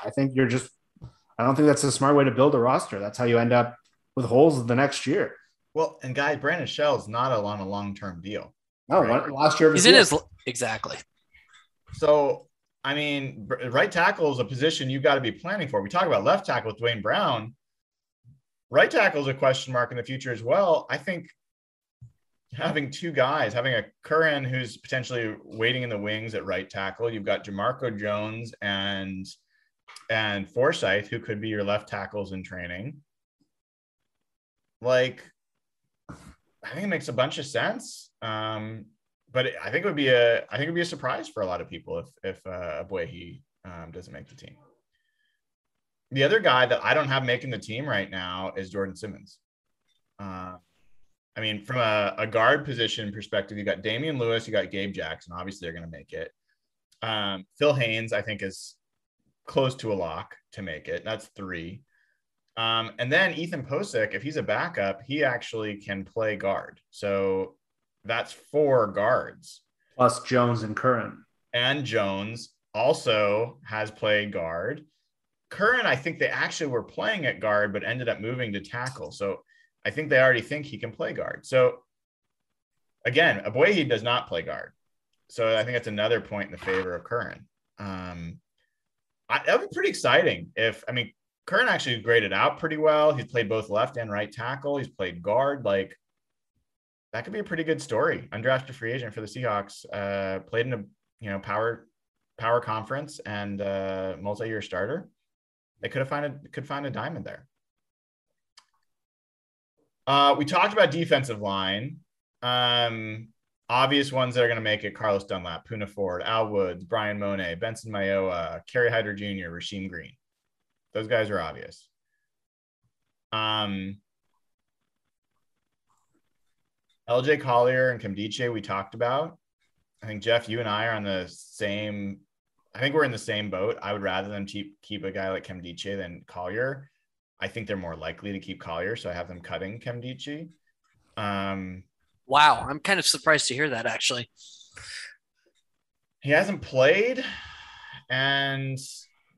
Speaker 4: I think you're just, I don't think that's a smart way to build a roster. That's how you end up with holes the next year.
Speaker 2: well, and guys, Brandon Shell's not on a long term deal.
Speaker 4: No,
Speaker 2: Right.
Speaker 4: last year of
Speaker 3: He's in his exactly.
Speaker 2: So, I mean, right tackle is a position you've got to be planning for. We talk about left tackle with Duane Brown. Right tackle is a question mark in the future as well. I think having two guys, having a Curhan who's potentially waiting in the wings at right tackle, you've got Jamarco Jones and and Forsythe, who could be your left tackles in training. Like, I think it makes a bunch of sense. Um, but I think it would be a I think it would be a surprise for a lot of people if if uh, Ogbuehi um, doesn't make the team. The other guy that I don't have making the team right now is Jordan Simmons. Uh, I mean, from a, a guard position perspective, you got Damien Lewis, you got Gabe Jackson. Obviously, they're going to make it. Um, Phil Haynes, I think, is close to a lock to make it. That's three. Um, and then Ethan Pocic, if he's a backup, he actually can play guard. So that's four guards.
Speaker 4: plus Jones and Curhan.
Speaker 2: And Jones also has played guard. Curhan, I think they actually were playing at guard, but ended up moving to tackle. So I think they already think he can play guard. So again, Ogbuehi does not play guard. So I think that's another point in the favor of Curhan. Um, I, that would be pretty exciting if, I mean, Curhan actually graded out pretty well. He's played both left and right tackle. He's played guard. Like that could be a pretty good story. Undrafted free agent for the Seahawks. Uh, played in a you know power power conference and uh, multi-year starter. They could have find a could find a diamond there. Uh, we talked about defensive line. Um, obvious ones that are going to make it: Carlos Dunlap, Poona Ford, Al Woods, Bryan Mone, Benson Mayowa, Kerry Hyder Jr., Rasheem Green. Those guys are obvious. Um, LJ Collier and Nkemdiche, we talked about. I think Jeff, you and I are on the same. I think we're in the same boat. I would rather them keep keep a guy like Nkemdiche than Collier. I think they're more likely to keep Collier, so I have them cutting Nkemdiche. Um,
Speaker 3: Wow, I'm kind of surprised to hear that actually.
Speaker 2: He hasn't played, and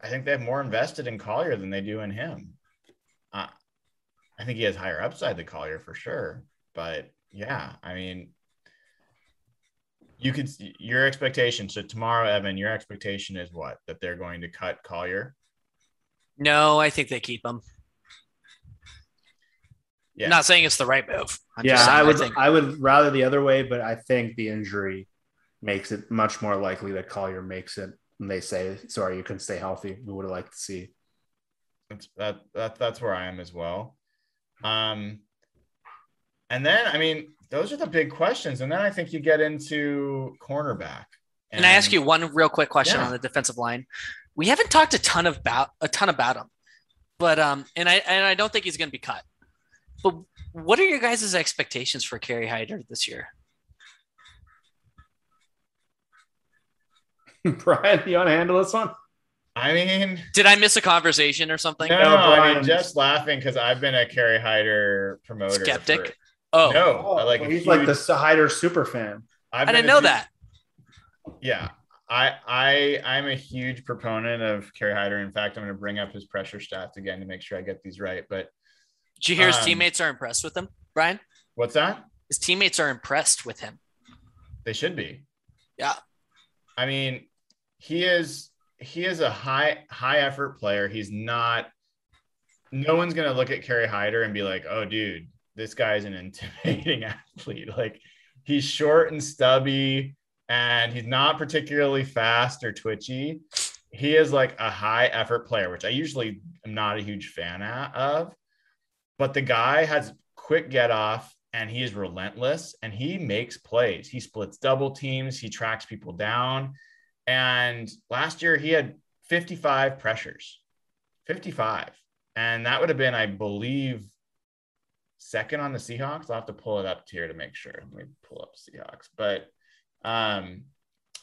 Speaker 2: I think they have more invested in Collier than they do in him. Uh, I think he has higher upside than Collier for sure. But yeah, I mean, you could your expectation. So tomorrow, Evan, your expectation is what? That they're going to cut Collier?
Speaker 3: No, I think they keep him.
Speaker 2: Yeah.
Speaker 3: Not saying it's the right move. I'm
Speaker 4: yeah,
Speaker 3: just saying
Speaker 4: I would
Speaker 3: think-
Speaker 4: I would rather the other way, but I think the injury makes it much more likely that Collier makes it. And they say, "Sorry, you couldn't stay healthy." We would have liked to see.
Speaker 2: That's that, that that's where I am as well. Um, and then I mean, those are the big questions. And then I think you get into cornerback.
Speaker 3: Can I ask you one real quick question
Speaker 2: Yeah.
Speaker 3: on the defensive line? We haven't talked a ton of about a ton about him, but um, and I and I don't think he's going to be cut. But what are your guys' expectations for Kerry Hyder this year?
Speaker 4: Brian, you want to handle this one?
Speaker 2: I mean,
Speaker 3: Did I miss a conversation or something?
Speaker 2: no,
Speaker 4: No,
Speaker 2: I
Speaker 4: Brian.
Speaker 2: mean, just laughing because I've been a Kerry Hyder promoter.
Speaker 3: Skeptic?
Speaker 2: For-
Speaker 3: Oh,
Speaker 2: no, I like a
Speaker 4: he's like the Hyder super fan.
Speaker 2: I've
Speaker 3: I didn't know
Speaker 2: huge-
Speaker 3: that.
Speaker 2: Yeah. I I I'm a huge proponent of Kerry Hyder. In fact, I'm going to bring up his pressure stats again to make sure I get these right. But
Speaker 3: Did you hear his
Speaker 2: Um,
Speaker 3: teammates are impressed with him, Brian?
Speaker 2: what's that?
Speaker 3: His teammates are impressed with him.
Speaker 2: They should be.
Speaker 3: Yeah.
Speaker 2: I mean, he is he is a high high effort player. He's not. No one's gonna look at Kerry Hyder and be like, "Oh, dude, this guy's an intimidating athlete." Like, he's short and stubby, and he's not particularly fast or twitchy. He is like a high effort player, which I usually am not a huge fan of. But the guy has quick get off and he is relentless and he makes plays. He splits double teams, he tracks people down. And last year he had 55 pressures, 55. And that would have been, I believe, second on the Seahawks. I'll have to pull it up here to make sure. Let me pull up Seahawks. But, um,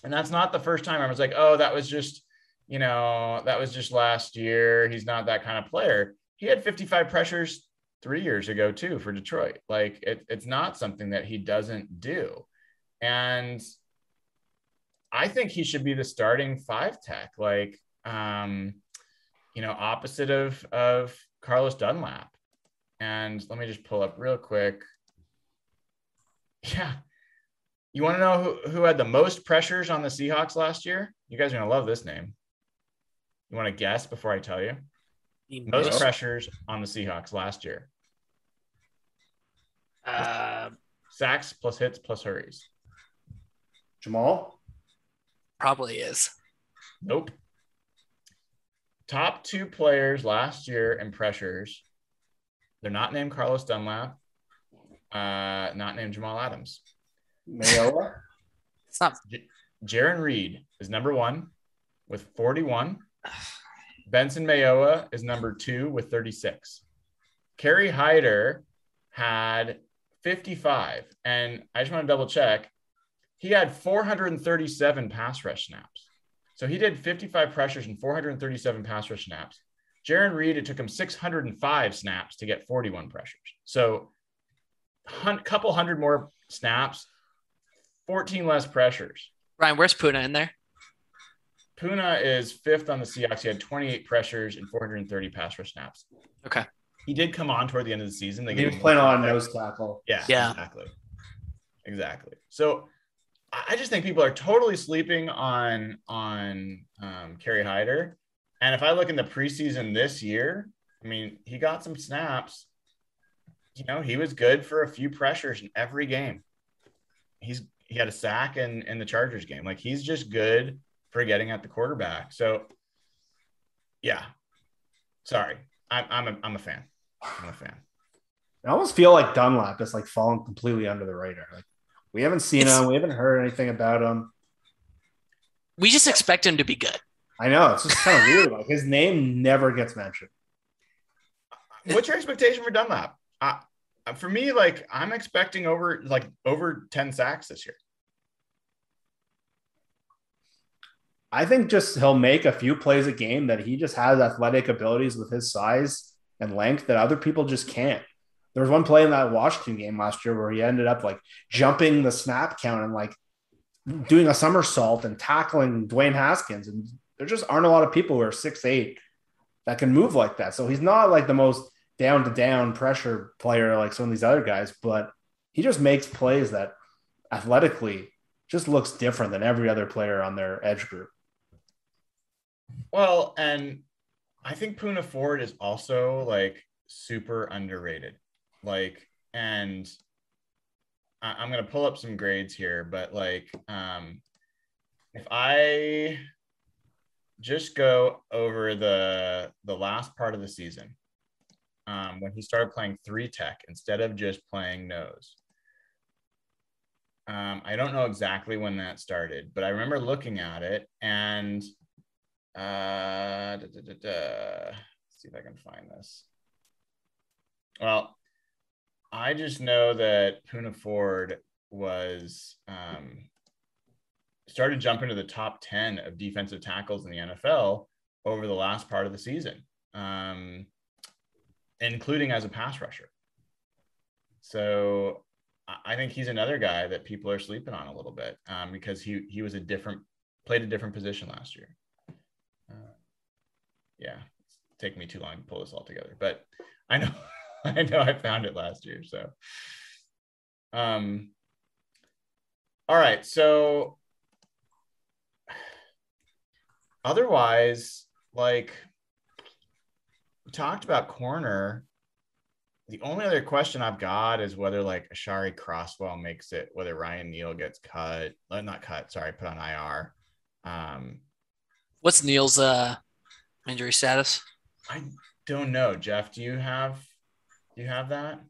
Speaker 2: and that's not the first time I was like, oh, that was just, you know, that was just last year. He's not that kind of player. He had 55 pressures three years ago too for Detroit. Like it, it's not something that he doesn't do. And I think he should be the starting five tech, like um, you know, opposite of of Carlos Dunlap. And let me just pull up real quick. Yeah. You want to know who, who had the most pressures on the Seahawks last year? You guys are gonna love this name. You want to guess before I tell you?
Speaker 3: He
Speaker 2: Most
Speaker 3: missed-
Speaker 2: pressures on the Seahawks last year.
Speaker 3: uh,
Speaker 2: Sacks plus hits plus hurries.
Speaker 4: Jamal,
Speaker 3: probably is.
Speaker 2: Nope. Top two players last year in pressures. They're not named Carlos Dunlap. Uh, not named Jamal Adams.
Speaker 4: Mayowa,
Speaker 3: It's not.
Speaker 2: Jarran Reed is number one with 41. Benson Mayowa is number two with 36. Kerry Hyder had 55. And I just want to double check. He had 437 pass rush snaps. So he did 55 pressures and 437 pass rush snaps. Jarran Reed, it took him 605 snaps to get 41 pressures. So a couple hundred more snaps, 14 less pressures.
Speaker 3: Brian, where's Poona in there?
Speaker 2: Poona is fifth on the Seahawks. He had 28 pressures and 430 pass rush snaps.
Speaker 3: Okay.
Speaker 2: He did come on toward the end of the season. They
Speaker 4: he
Speaker 2: gave
Speaker 4: was
Speaker 2: him
Speaker 4: playing a lot of nose tackle.
Speaker 2: Yeah,
Speaker 3: Yeah.
Speaker 2: exactly. Exactly. So I I just think people are totally sleeping on on um, Kerry Hyder. And if I look in the preseason this year, I mean, he got some snaps. You know, he was good for a few pressures in every game. He's he had a sack in in the Chargers game. Like he's just good for getting at the quarterback. So yeah. Sorry. I'm I'm a I'm a fan. I'm a fan.
Speaker 4: I almost feel like Dunlap is like falling completely under the radar. Like we haven't seen
Speaker 3: It's-
Speaker 4: him, we haven't heard anything about him.
Speaker 3: We just expect him to be good.
Speaker 4: I know it's just kind of weird. Like his name never gets mentioned.
Speaker 2: What's your expectation for Dunlap? Uh, for me, like I'm expecting over like over 10 sacks this year.
Speaker 4: I think just he'll make a few plays a game that he just has athletic abilities with his size and length that other people just can't. There was one play in that Washington game last year where he ended up like jumping the snap count and like doing a somersault and tackling Dwayne Haskins. And there just aren't a lot of people who are six eight that can move like that. So he's not like the most down to down pressure player like some of these other guys, but he just makes plays that athletically just looks different than every other player on their edge group.
Speaker 2: Well, and I think Poona Ford is also like super underrated. Like, and I- I'm gonna pull up some grades here, but like, um, if I just go over the the last part of the season, um, when he started playing three tech instead of just playing nose. Um, I don't know exactly when that started, but I remember looking at it and uh, da, da, da, see if I can find this. Well, I just know that Poona Ford was um, started jumping to the top 10 of defensive tackles in the NFL over the last part of the season, um, including as a pass rusher. So I think he's another guy that people are sleeping on a little bit um, because he he was a different played a different position last year. Uh, yeah, it's taking me too long to pull this all together, but I know I know I found it last year. So, um, all right. So, otherwise, like we talked about corner. The only other question I've got is whether like Aashari Crosswell makes it, whether Ryan Neal gets cut, uh, not cut, sorry, put on IR. Um,
Speaker 3: What's Neal's uh injury status?
Speaker 2: I don't know, Jeff. Do you have do you have that?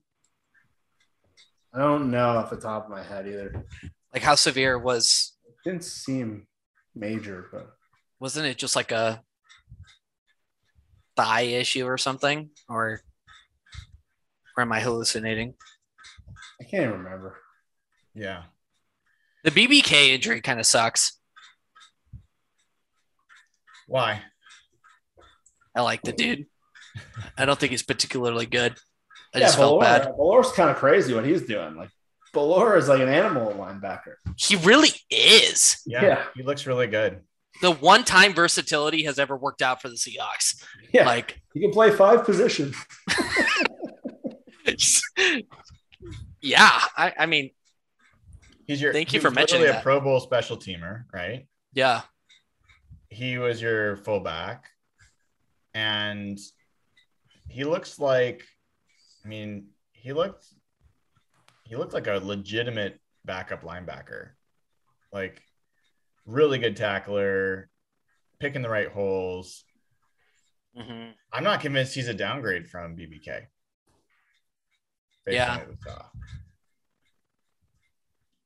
Speaker 4: I don't know off the top of my head either.
Speaker 3: Like how severe was
Speaker 4: It didn't seem major, but
Speaker 3: wasn't it just like a thigh issue or something? Or or am I hallucinating?
Speaker 4: I can't even remember.
Speaker 2: Yeah.
Speaker 3: The BBK injury kind of sucks.
Speaker 2: Why?
Speaker 3: I like the dude. I don't think he's particularly good. I
Speaker 4: yeah,
Speaker 3: just felt
Speaker 4: Bellore,
Speaker 3: bad.
Speaker 4: Bellore's kind of crazy what he's doing. Like Bellore is like an animal linebacker.
Speaker 3: He really is.
Speaker 2: Yeah,
Speaker 4: Yeah.
Speaker 2: he looks really good.
Speaker 3: The one time versatility has ever worked out for the Seahawks.
Speaker 4: Yeah,
Speaker 3: Like,
Speaker 4: he can play five positions.
Speaker 3: yeah, I, I mean,
Speaker 2: He's your
Speaker 3: Thank you for mentioning
Speaker 2: literally a
Speaker 3: that.
Speaker 2: Pro Bowl special teamer, right?
Speaker 3: yeah,
Speaker 2: He was your fullback, and he looks like, I mean, he looked he looked like a legitimate backup linebacker, like really good tackler, picking the right holes.
Speaker 3: Mhm.
Speaker 2: I'm not convinced he's a downgrade from BBK.
Speaker 3: Yeah.
Speaker 2: on what we saw.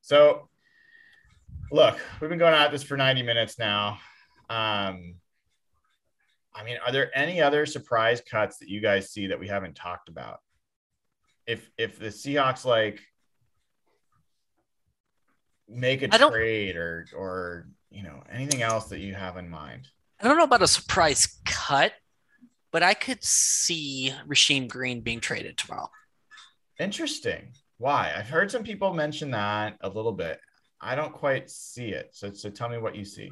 Speaker 2: So, look, we've been going at this for 90 minutes now. Um, I mean, are there any other surprise cuts that you guys see that we haven't talked about? If if the Seahawks like make a trade or or you know anything else that you have in mind?
Speaker 3: I don't know about a surprise cut, but I could see Rasheem Green being traded tomorrow.
Speaker 2: Interesting. Why? I've heard some people mention that a little bit. I don't quite see it. So so tell me what you see.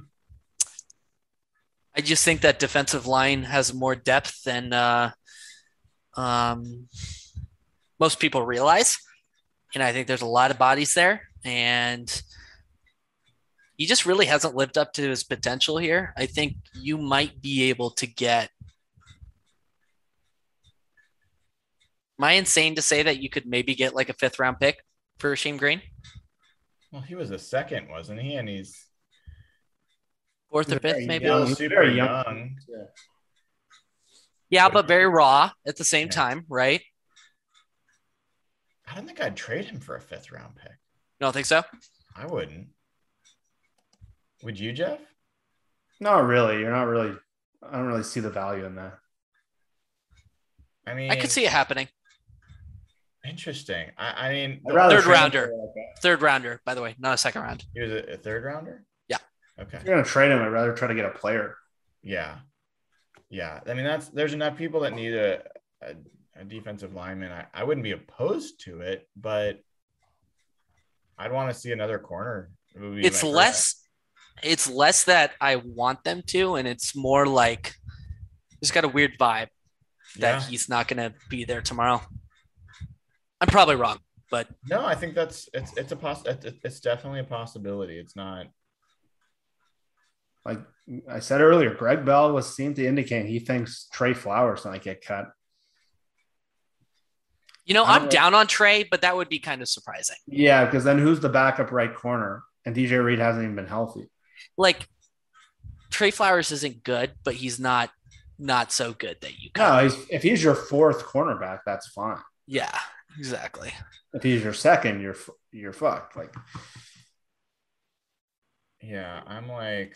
Speaker 3: I just think that defensive line has more depth than uh, um, most people realize, and I think there's a lot of bodies there, and he just really hasn't lived up to his potential here. I think you might be able to get. Am I insane to say that you could maybe get like a fifth round pick for Rasheem Green?
Speaker 2: Well, he was a second, wasn't he? And he's
Speaker 3: Fourth or fifth, maybe?
Speaker 4: young.
Speaker 2: super young.
Speaker 4: young. Yeah.
Speaker 3: Yeah, but very raw at the same
Speaker 2: Yeah.
Speaker 3: time, right?
Speaker 2: I don't think I'd trade him for a fifth round pick.
Speaker 3: You don't think so?
Speaker 2: I wouldn't. Would you, Jeff?
Speaker 4: Not really. You're not really. I don't really see the value in that.
Speaker 2: I mean,
Speaker 3: I could see it happening.
Speaker 2: Interesting. I, I mean,
Speaker 3: Third rounder.
Speaker 4: like,
Speaker 3: Third rounder, by the way, not a second round.
Speaker 2: he was a, a third rounder.
Speaker 3: Yeah.
Speaker 2: Okay.
Speaker 4: If you're gonna trade him, I'd rather try to get a player.
Speaker 2: Yeah. Yeah. I mean, that's there's enough people that need a, a, a defensive lineman, I, I wouldn't be opposed to it, but I'd want to see another corner. It
Speaker 3: It's
Speaker 2: my first-
Speaker 3: less it's less that I want them to, and it's more like he's got a weird vibe that
Speaker 2: Yeah.
Speaker 3: he's not gonna be there tomorrow. I'm probably wrong, but
Speaker 2: No, I think that's it's it's a poss it's, it's definitely a possibility. It's not.
Speaker 4: Like I said earlier, Gregg Bell was seemed to indicate he thinks Tre Flowers might get cut.
Speaker 3: You know,
Speaker 4: I
Speaker 3: I'm
Speaker 4: don't-
Speaker 3: down on Tre, but that would be kind of surprising.
Speaker 4: Yeah, because then who's the backup right corner? And DJ Reed hasn't even been healthy.
Speaker 3: Like Tre Flowers isn't good, but he's not not so good that you
Speaker 4: No, he's, if he's your fourth cornerback, that's fine.
Speaker 3: Yeah, exactly.
Speaker 4: If he's your second, you're you're fucked. Like
Speaker 2: Yeah, I'm like,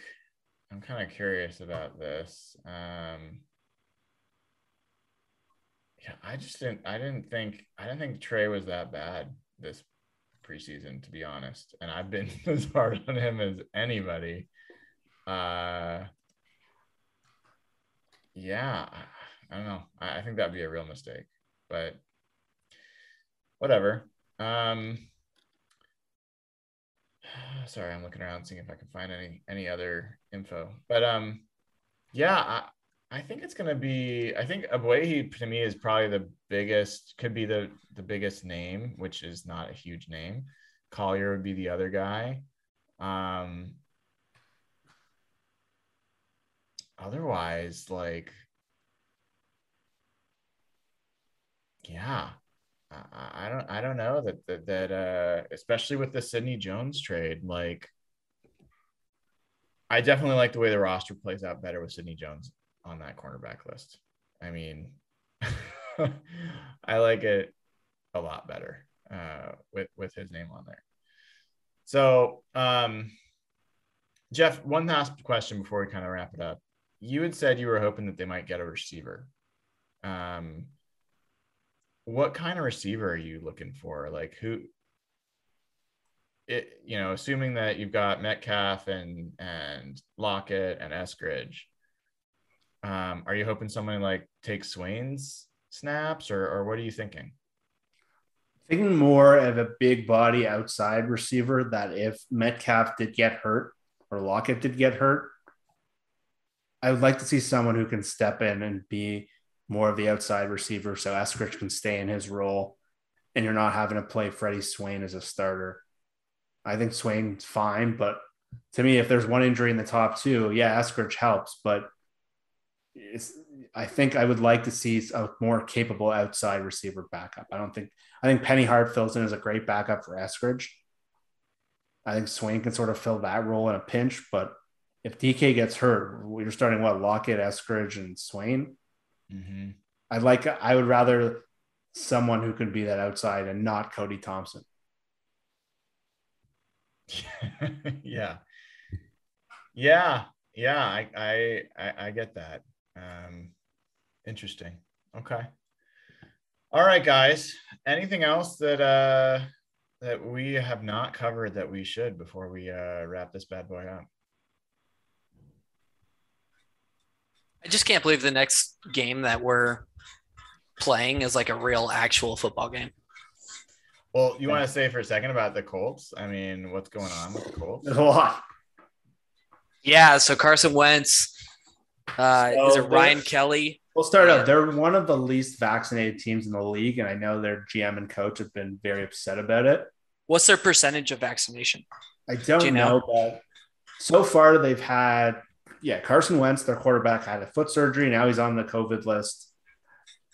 Speaker 2: I'm kind of curious about this. Um, yeah, I just didn't. I didn't think. I didn't think Tre was that bad this preseason, to be honest. And I've been as hard on him as anybody. Uh, yeah, I, don't know. I, I think that'd be a real mistake, but whatever. Um, sorry, I'm looking around seeing if I can find any any other info. But um, yeah, I, I think it's gonna be. I think Ogbuehi to me is probably the biggest. Could be the the biggest name, which is not a huge name. Collier would be the other guy. Um, otherwise, like, yeah, I, I- I don't I don't know that that, that uh especially with the Sidney Jones trade like I definitely like the way the roster plays out better with Sidney Jones on that cornerback list. I mean I like it a lot better uh with with his name on there. So um Jeff, one last question before we kind of wrap it up. You had said you were hoping that they might get a receiver. Um what kind of receiver are you looking for? Like who it you know, assuming that you've got Metcalf and and Lockett and Eskridge, um, are you hoping someone like takes Swain's snaps or or what are you thinking?
Speaker 4: thinking more of a big body outside receiver that if Metcalf did get hurt or Lockett did get hurt, I would like to see someone who can step in and be more of the outside receiver so Eskridge can stay in his role and you're not having to play Freddie Swain as a starter. I think Swain's fine, but to me, if there's one injury in the top two, yeah, Eskridge helps, but I think I would like to see a more capable outside receiver backup. I don't think I think Penny Hart fills in as a great backup for Eskridge. I think Swain can sort of fill that role in a pinch, but if DK gets hurt, you're starting what Lockett, Eskridge, and Swain.
Speaker 2: Mm-hmm.
Speaker 4: I'd like I would rather someone who could be that outside and not Cody Thompson.
Speaker 2: yeah. Yeah. Yeah. I, I, I, I get that. Um, interesting. Okay. All right, guys. Anything else that, uh, that we have not covered that we should before we, uh, wrap this bad boy up?
Speaker 3: I just can't believe the next game that we're playing is like a real actual football game.
Speaker 2: Well, you want to say for a second about the Colts? I mean, what's going on with the Colts?
Speaker 4: A lot.
Speaker 3: Yeah, so Carson Wentz, uh,
Speaker 4: So
Speaker 3: is it Ryan Kelly?
Speaker 4: We'll start out. They're one of the least vaccinated teams in the league, and I know their GM and coach have been very upset about it.
Speaker 3: What's their percentage of vaccination?
Speaker 4: I don't
Speaker 3: Do you
Speaker 4: know,
Speaker 3: know?
Speaker 4: but so far they've had, yeah, Carson Wentz, their quarterback, had a foot surgery. Now he's on the COVID list.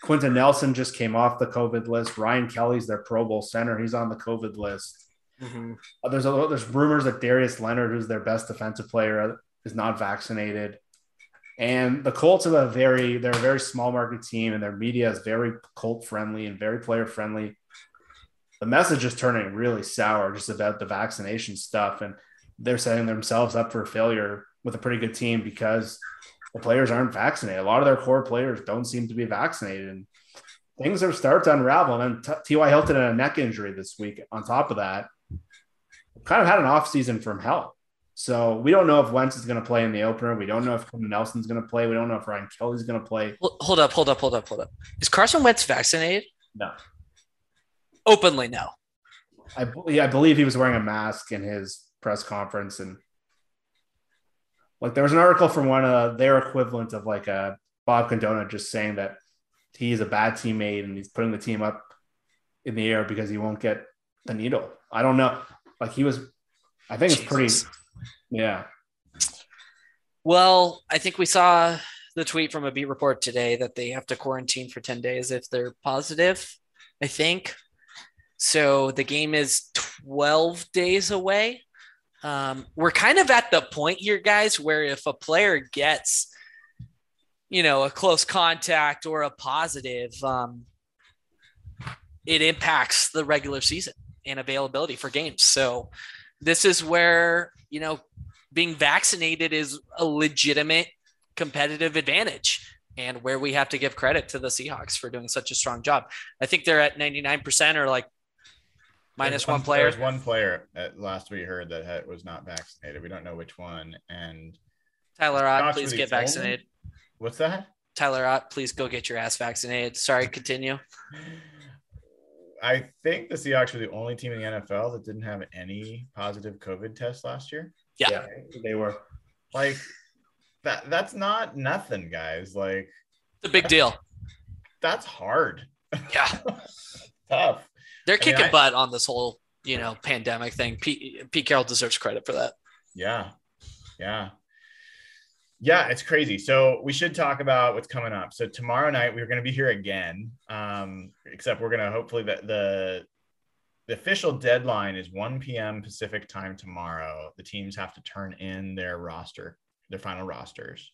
Speaker 4: Quenton Nelson just came off the COVID list. Ryan Kelly's their Pro Bowl center. He's on the COVID list. Uh, There's a there's rumors that Darius Leonard, who's their best defensive player, is not vaccinated. And the Colts have a very they're a very small market team, and their media is very Colt friendly and very player friendly. The message is turning really sour just about the vaccination stuff, and they're setting themselves up for failure with a pretty good team because the players aren't vaccinated. A lot of their core players don't seem to be vaccinated, and things are starting to unravel. And T- T.Y. Hilton had a neck injury this week. On top of that, kind of had an off season from hell. So we don't know if Wentz is going to play in the opener. We don't know if Nelson's going to play. We don't know if Ryan Kelly's going to play.
Speaker 3: Hold up, hold up, hold up, hold up. Is Carson Wentz vaccinated?
Speaker 4: No.
Speaker 3: Openly, no.
Speaker 4: I, yeah, I believe he was wearing a mask in his press conference, and like there was an article from one of their equivalent of like a uh, Bob Condona just saying that he's a bad teammate and he's putting the team up in the air because he won't get the needle. I don't know. Like he was, I think it's pretty yeah.
Speaker 3: Well, I think we saw the tweet from a beat report today that they have to quarantine for 10 days if they're positive, I think. So the game is 12 days away. Um, we're kind of at the point here, guys, where if a player gets, you know, a close contact or a positive, um, it impacts the regular season and availability for games. So this is where, you know, being vaccinated is a legitimate competitive advantage and where we have to give credit to the Seahawks for doing such a strong job. I think they're at 99% or like minus one, one, player.
Speaker 2: There's one player at last we heard that had, was not vaccinated. We don't know which one. And
Speaker 3: Tyler Ott, please get vaccinated.
Speaker 2: What's that?
Speaker 3: Tyler Ott, please go get your ass vaccinated. Sorry, continue.
Speaker 2: I think the Seahawks were the only team in the NFL that didn't have any positive COVID tests last year.
Speaker 3: Yeah. yeah,
Speaker 4: they were
Speaker 2: like that. That's not nothing, guys. Like
Speaker 3: it's a big deal.
Speaker 2: That's hard.
Speaker 3: Yeah,
Speaker 2: tough.
Speaker 3: They're kicking mean, I, butt on this whole you know pandemic thing. Pete, Pete Carroll deserves credit for that.
Speaker 2: Yeah, yeah. Yeah, it's crazy. So we should talk about what's coming up. So tomorrow night we're going to be here again. Um, except we're going to hopefully the, the the official deadline is 1 p.m. Pacific time tomorrow. The teams have to turn in their roster, their final rosters.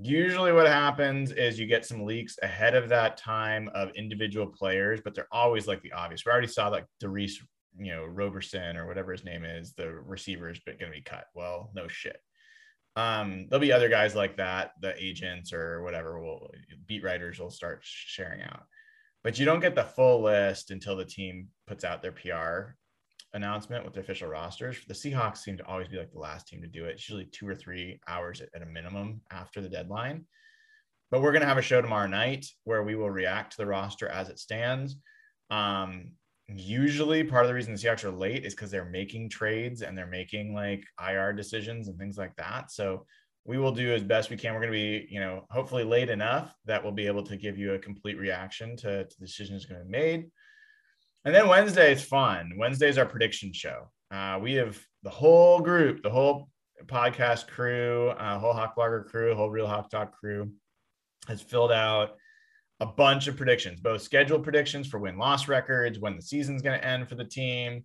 Speaker 2: Usually, what happens is you get some leaks ahead of that time of individual players, but they're always like the obvious. We already saw like Darius, you know, Roberson or whatever his name is, the receiver's going to be cut. Well, no shit. Um, there'll be other guys like that, the agents or whatever will beat writers will start sharing out but you don't get the full list until the team puts out their PR announcement with their official rosters. The Seahawks seem to always be like the last team to do it. It's usually two or three hours at, at a minimum after the deadline. But we're going to have a show tomorrow night where we will react to the roster as it stands. Um, usually, part of the reason the Seahawks are late is because they're making trades and they're making like IR decisions and things like that. So we will do as best we can. We're going to be, you know, hopefully late enough that we'll be able to give you a complete reaction to, to the decisions going to be made. And then Wednesday is fun. Wednesday is our prediction show. Uh, we have the whole group, the whole podcast crew, uh, whole Hawk Blogger crew, whole Real Hawk Talk crew has filled out a bunch of predictions, both scheduled predictions for win loss records, when the season's going to end for the team,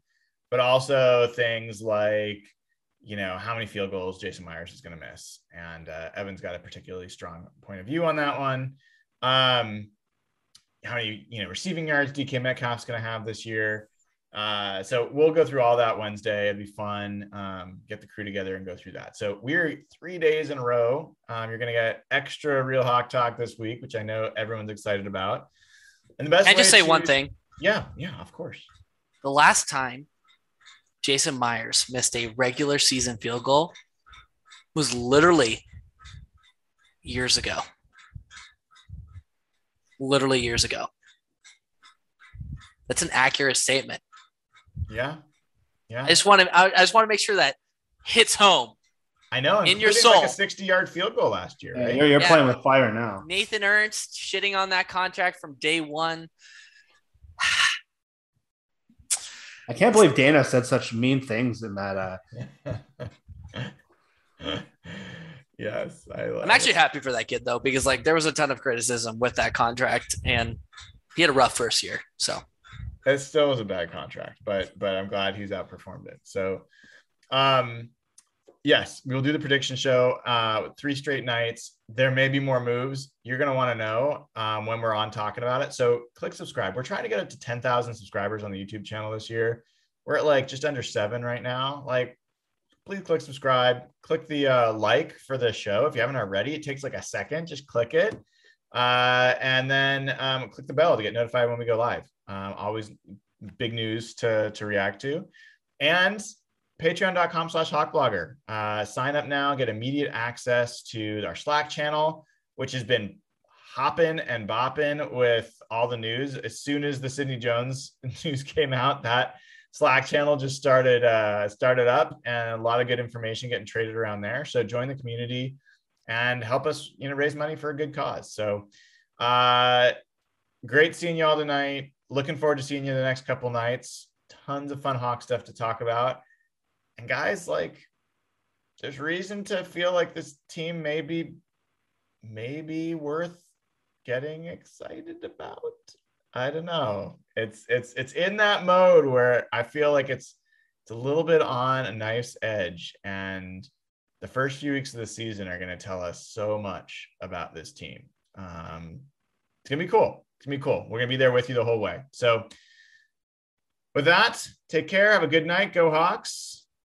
Speaker 2: but also things like you know, how many field goals Jason Myers is going to miss. And uh, Evan's got a particularly strong point of view on that one. Um, how many, you know, receiving yards DK Metcalf's going to have this year. Uh, so we'll go through all that Wednesday. It'll be fun. Um, get the crew together and go through that. So we're three days in a row. Um, you're going to get extra Real Hawk Talk this week, which I know everyone's excited about. And the best.
Speaker 3: Can I just say one thing?
Speaker 2: Yeah, yeah, of course.
Speaker 3: The last time Jason Myers missed a regular season field goal was literally years ago. Literally years ago. That's an accurate statement.
Speaker 2: Yeah. Yeah.
Speaker 3: I just want to I just want to make sure that hits home.
Speaker 2: I know.
Speaker 3: In your soul.
Speaker 2: Like a 60 yard field goal last year. Right?
Speaker 4: Yeah, you're, you're yeah. playing with fire now.
Speaker 3: Nathan Ernst shitting on that contract from day one.
Speaker 4: I can't believe Dana said such mean things in that. Uh...
Speaker 2: yes, I
Speaker 3: am actually it. happy for that kid though, because like there was a ton of criticism with that contract, and he had a rough first year. So
Speaker 2: it still was a bad contract, but but I'm glad he's outperformed it. So, um, yes, we'll do the prediction show. Uh, three straight nights. There may be more moves. You're gonna want to know um, when we're on talking about it. So click subscribe. We're trying to get up to 10,000 subscribers on the YouTube channel this year. We're at like just under seven right now. Like, please click subscribe. Click the uh, like for the show if you haven't already. It takes like a second. Just click it, uh, and then um, click the bell to get notified when we go live. Um, always big news to to react to, and patreon.com slash hawkblogger. Uh, sign up now, get immediate access to our Slack channel, which has been hopping and bopping with all the news. As soon as the Sidney Jones news came out, that Slack channel just started uh, started up, and a lot of good information getting traded around there. So join the community and help us, you know, raise money for a good cause. So, uh, great seeing you all tonight. Looking forward to seeing you the next couple nights. Tons of fun Hawk stuff to talk about. And guys, like, there's reason to feel like this team may be, maybe worth getting excited about. I don't know. It's it's it's in that mode where I feel like it's it's a little bit on a nice edge, and the first few weeks of the season are going to tell us so much about this team. Um, it's gonna be cool. It's gonna be cool. We're gonna be there with you the whole way. So, with that, take care. Have a good night. Go Hawks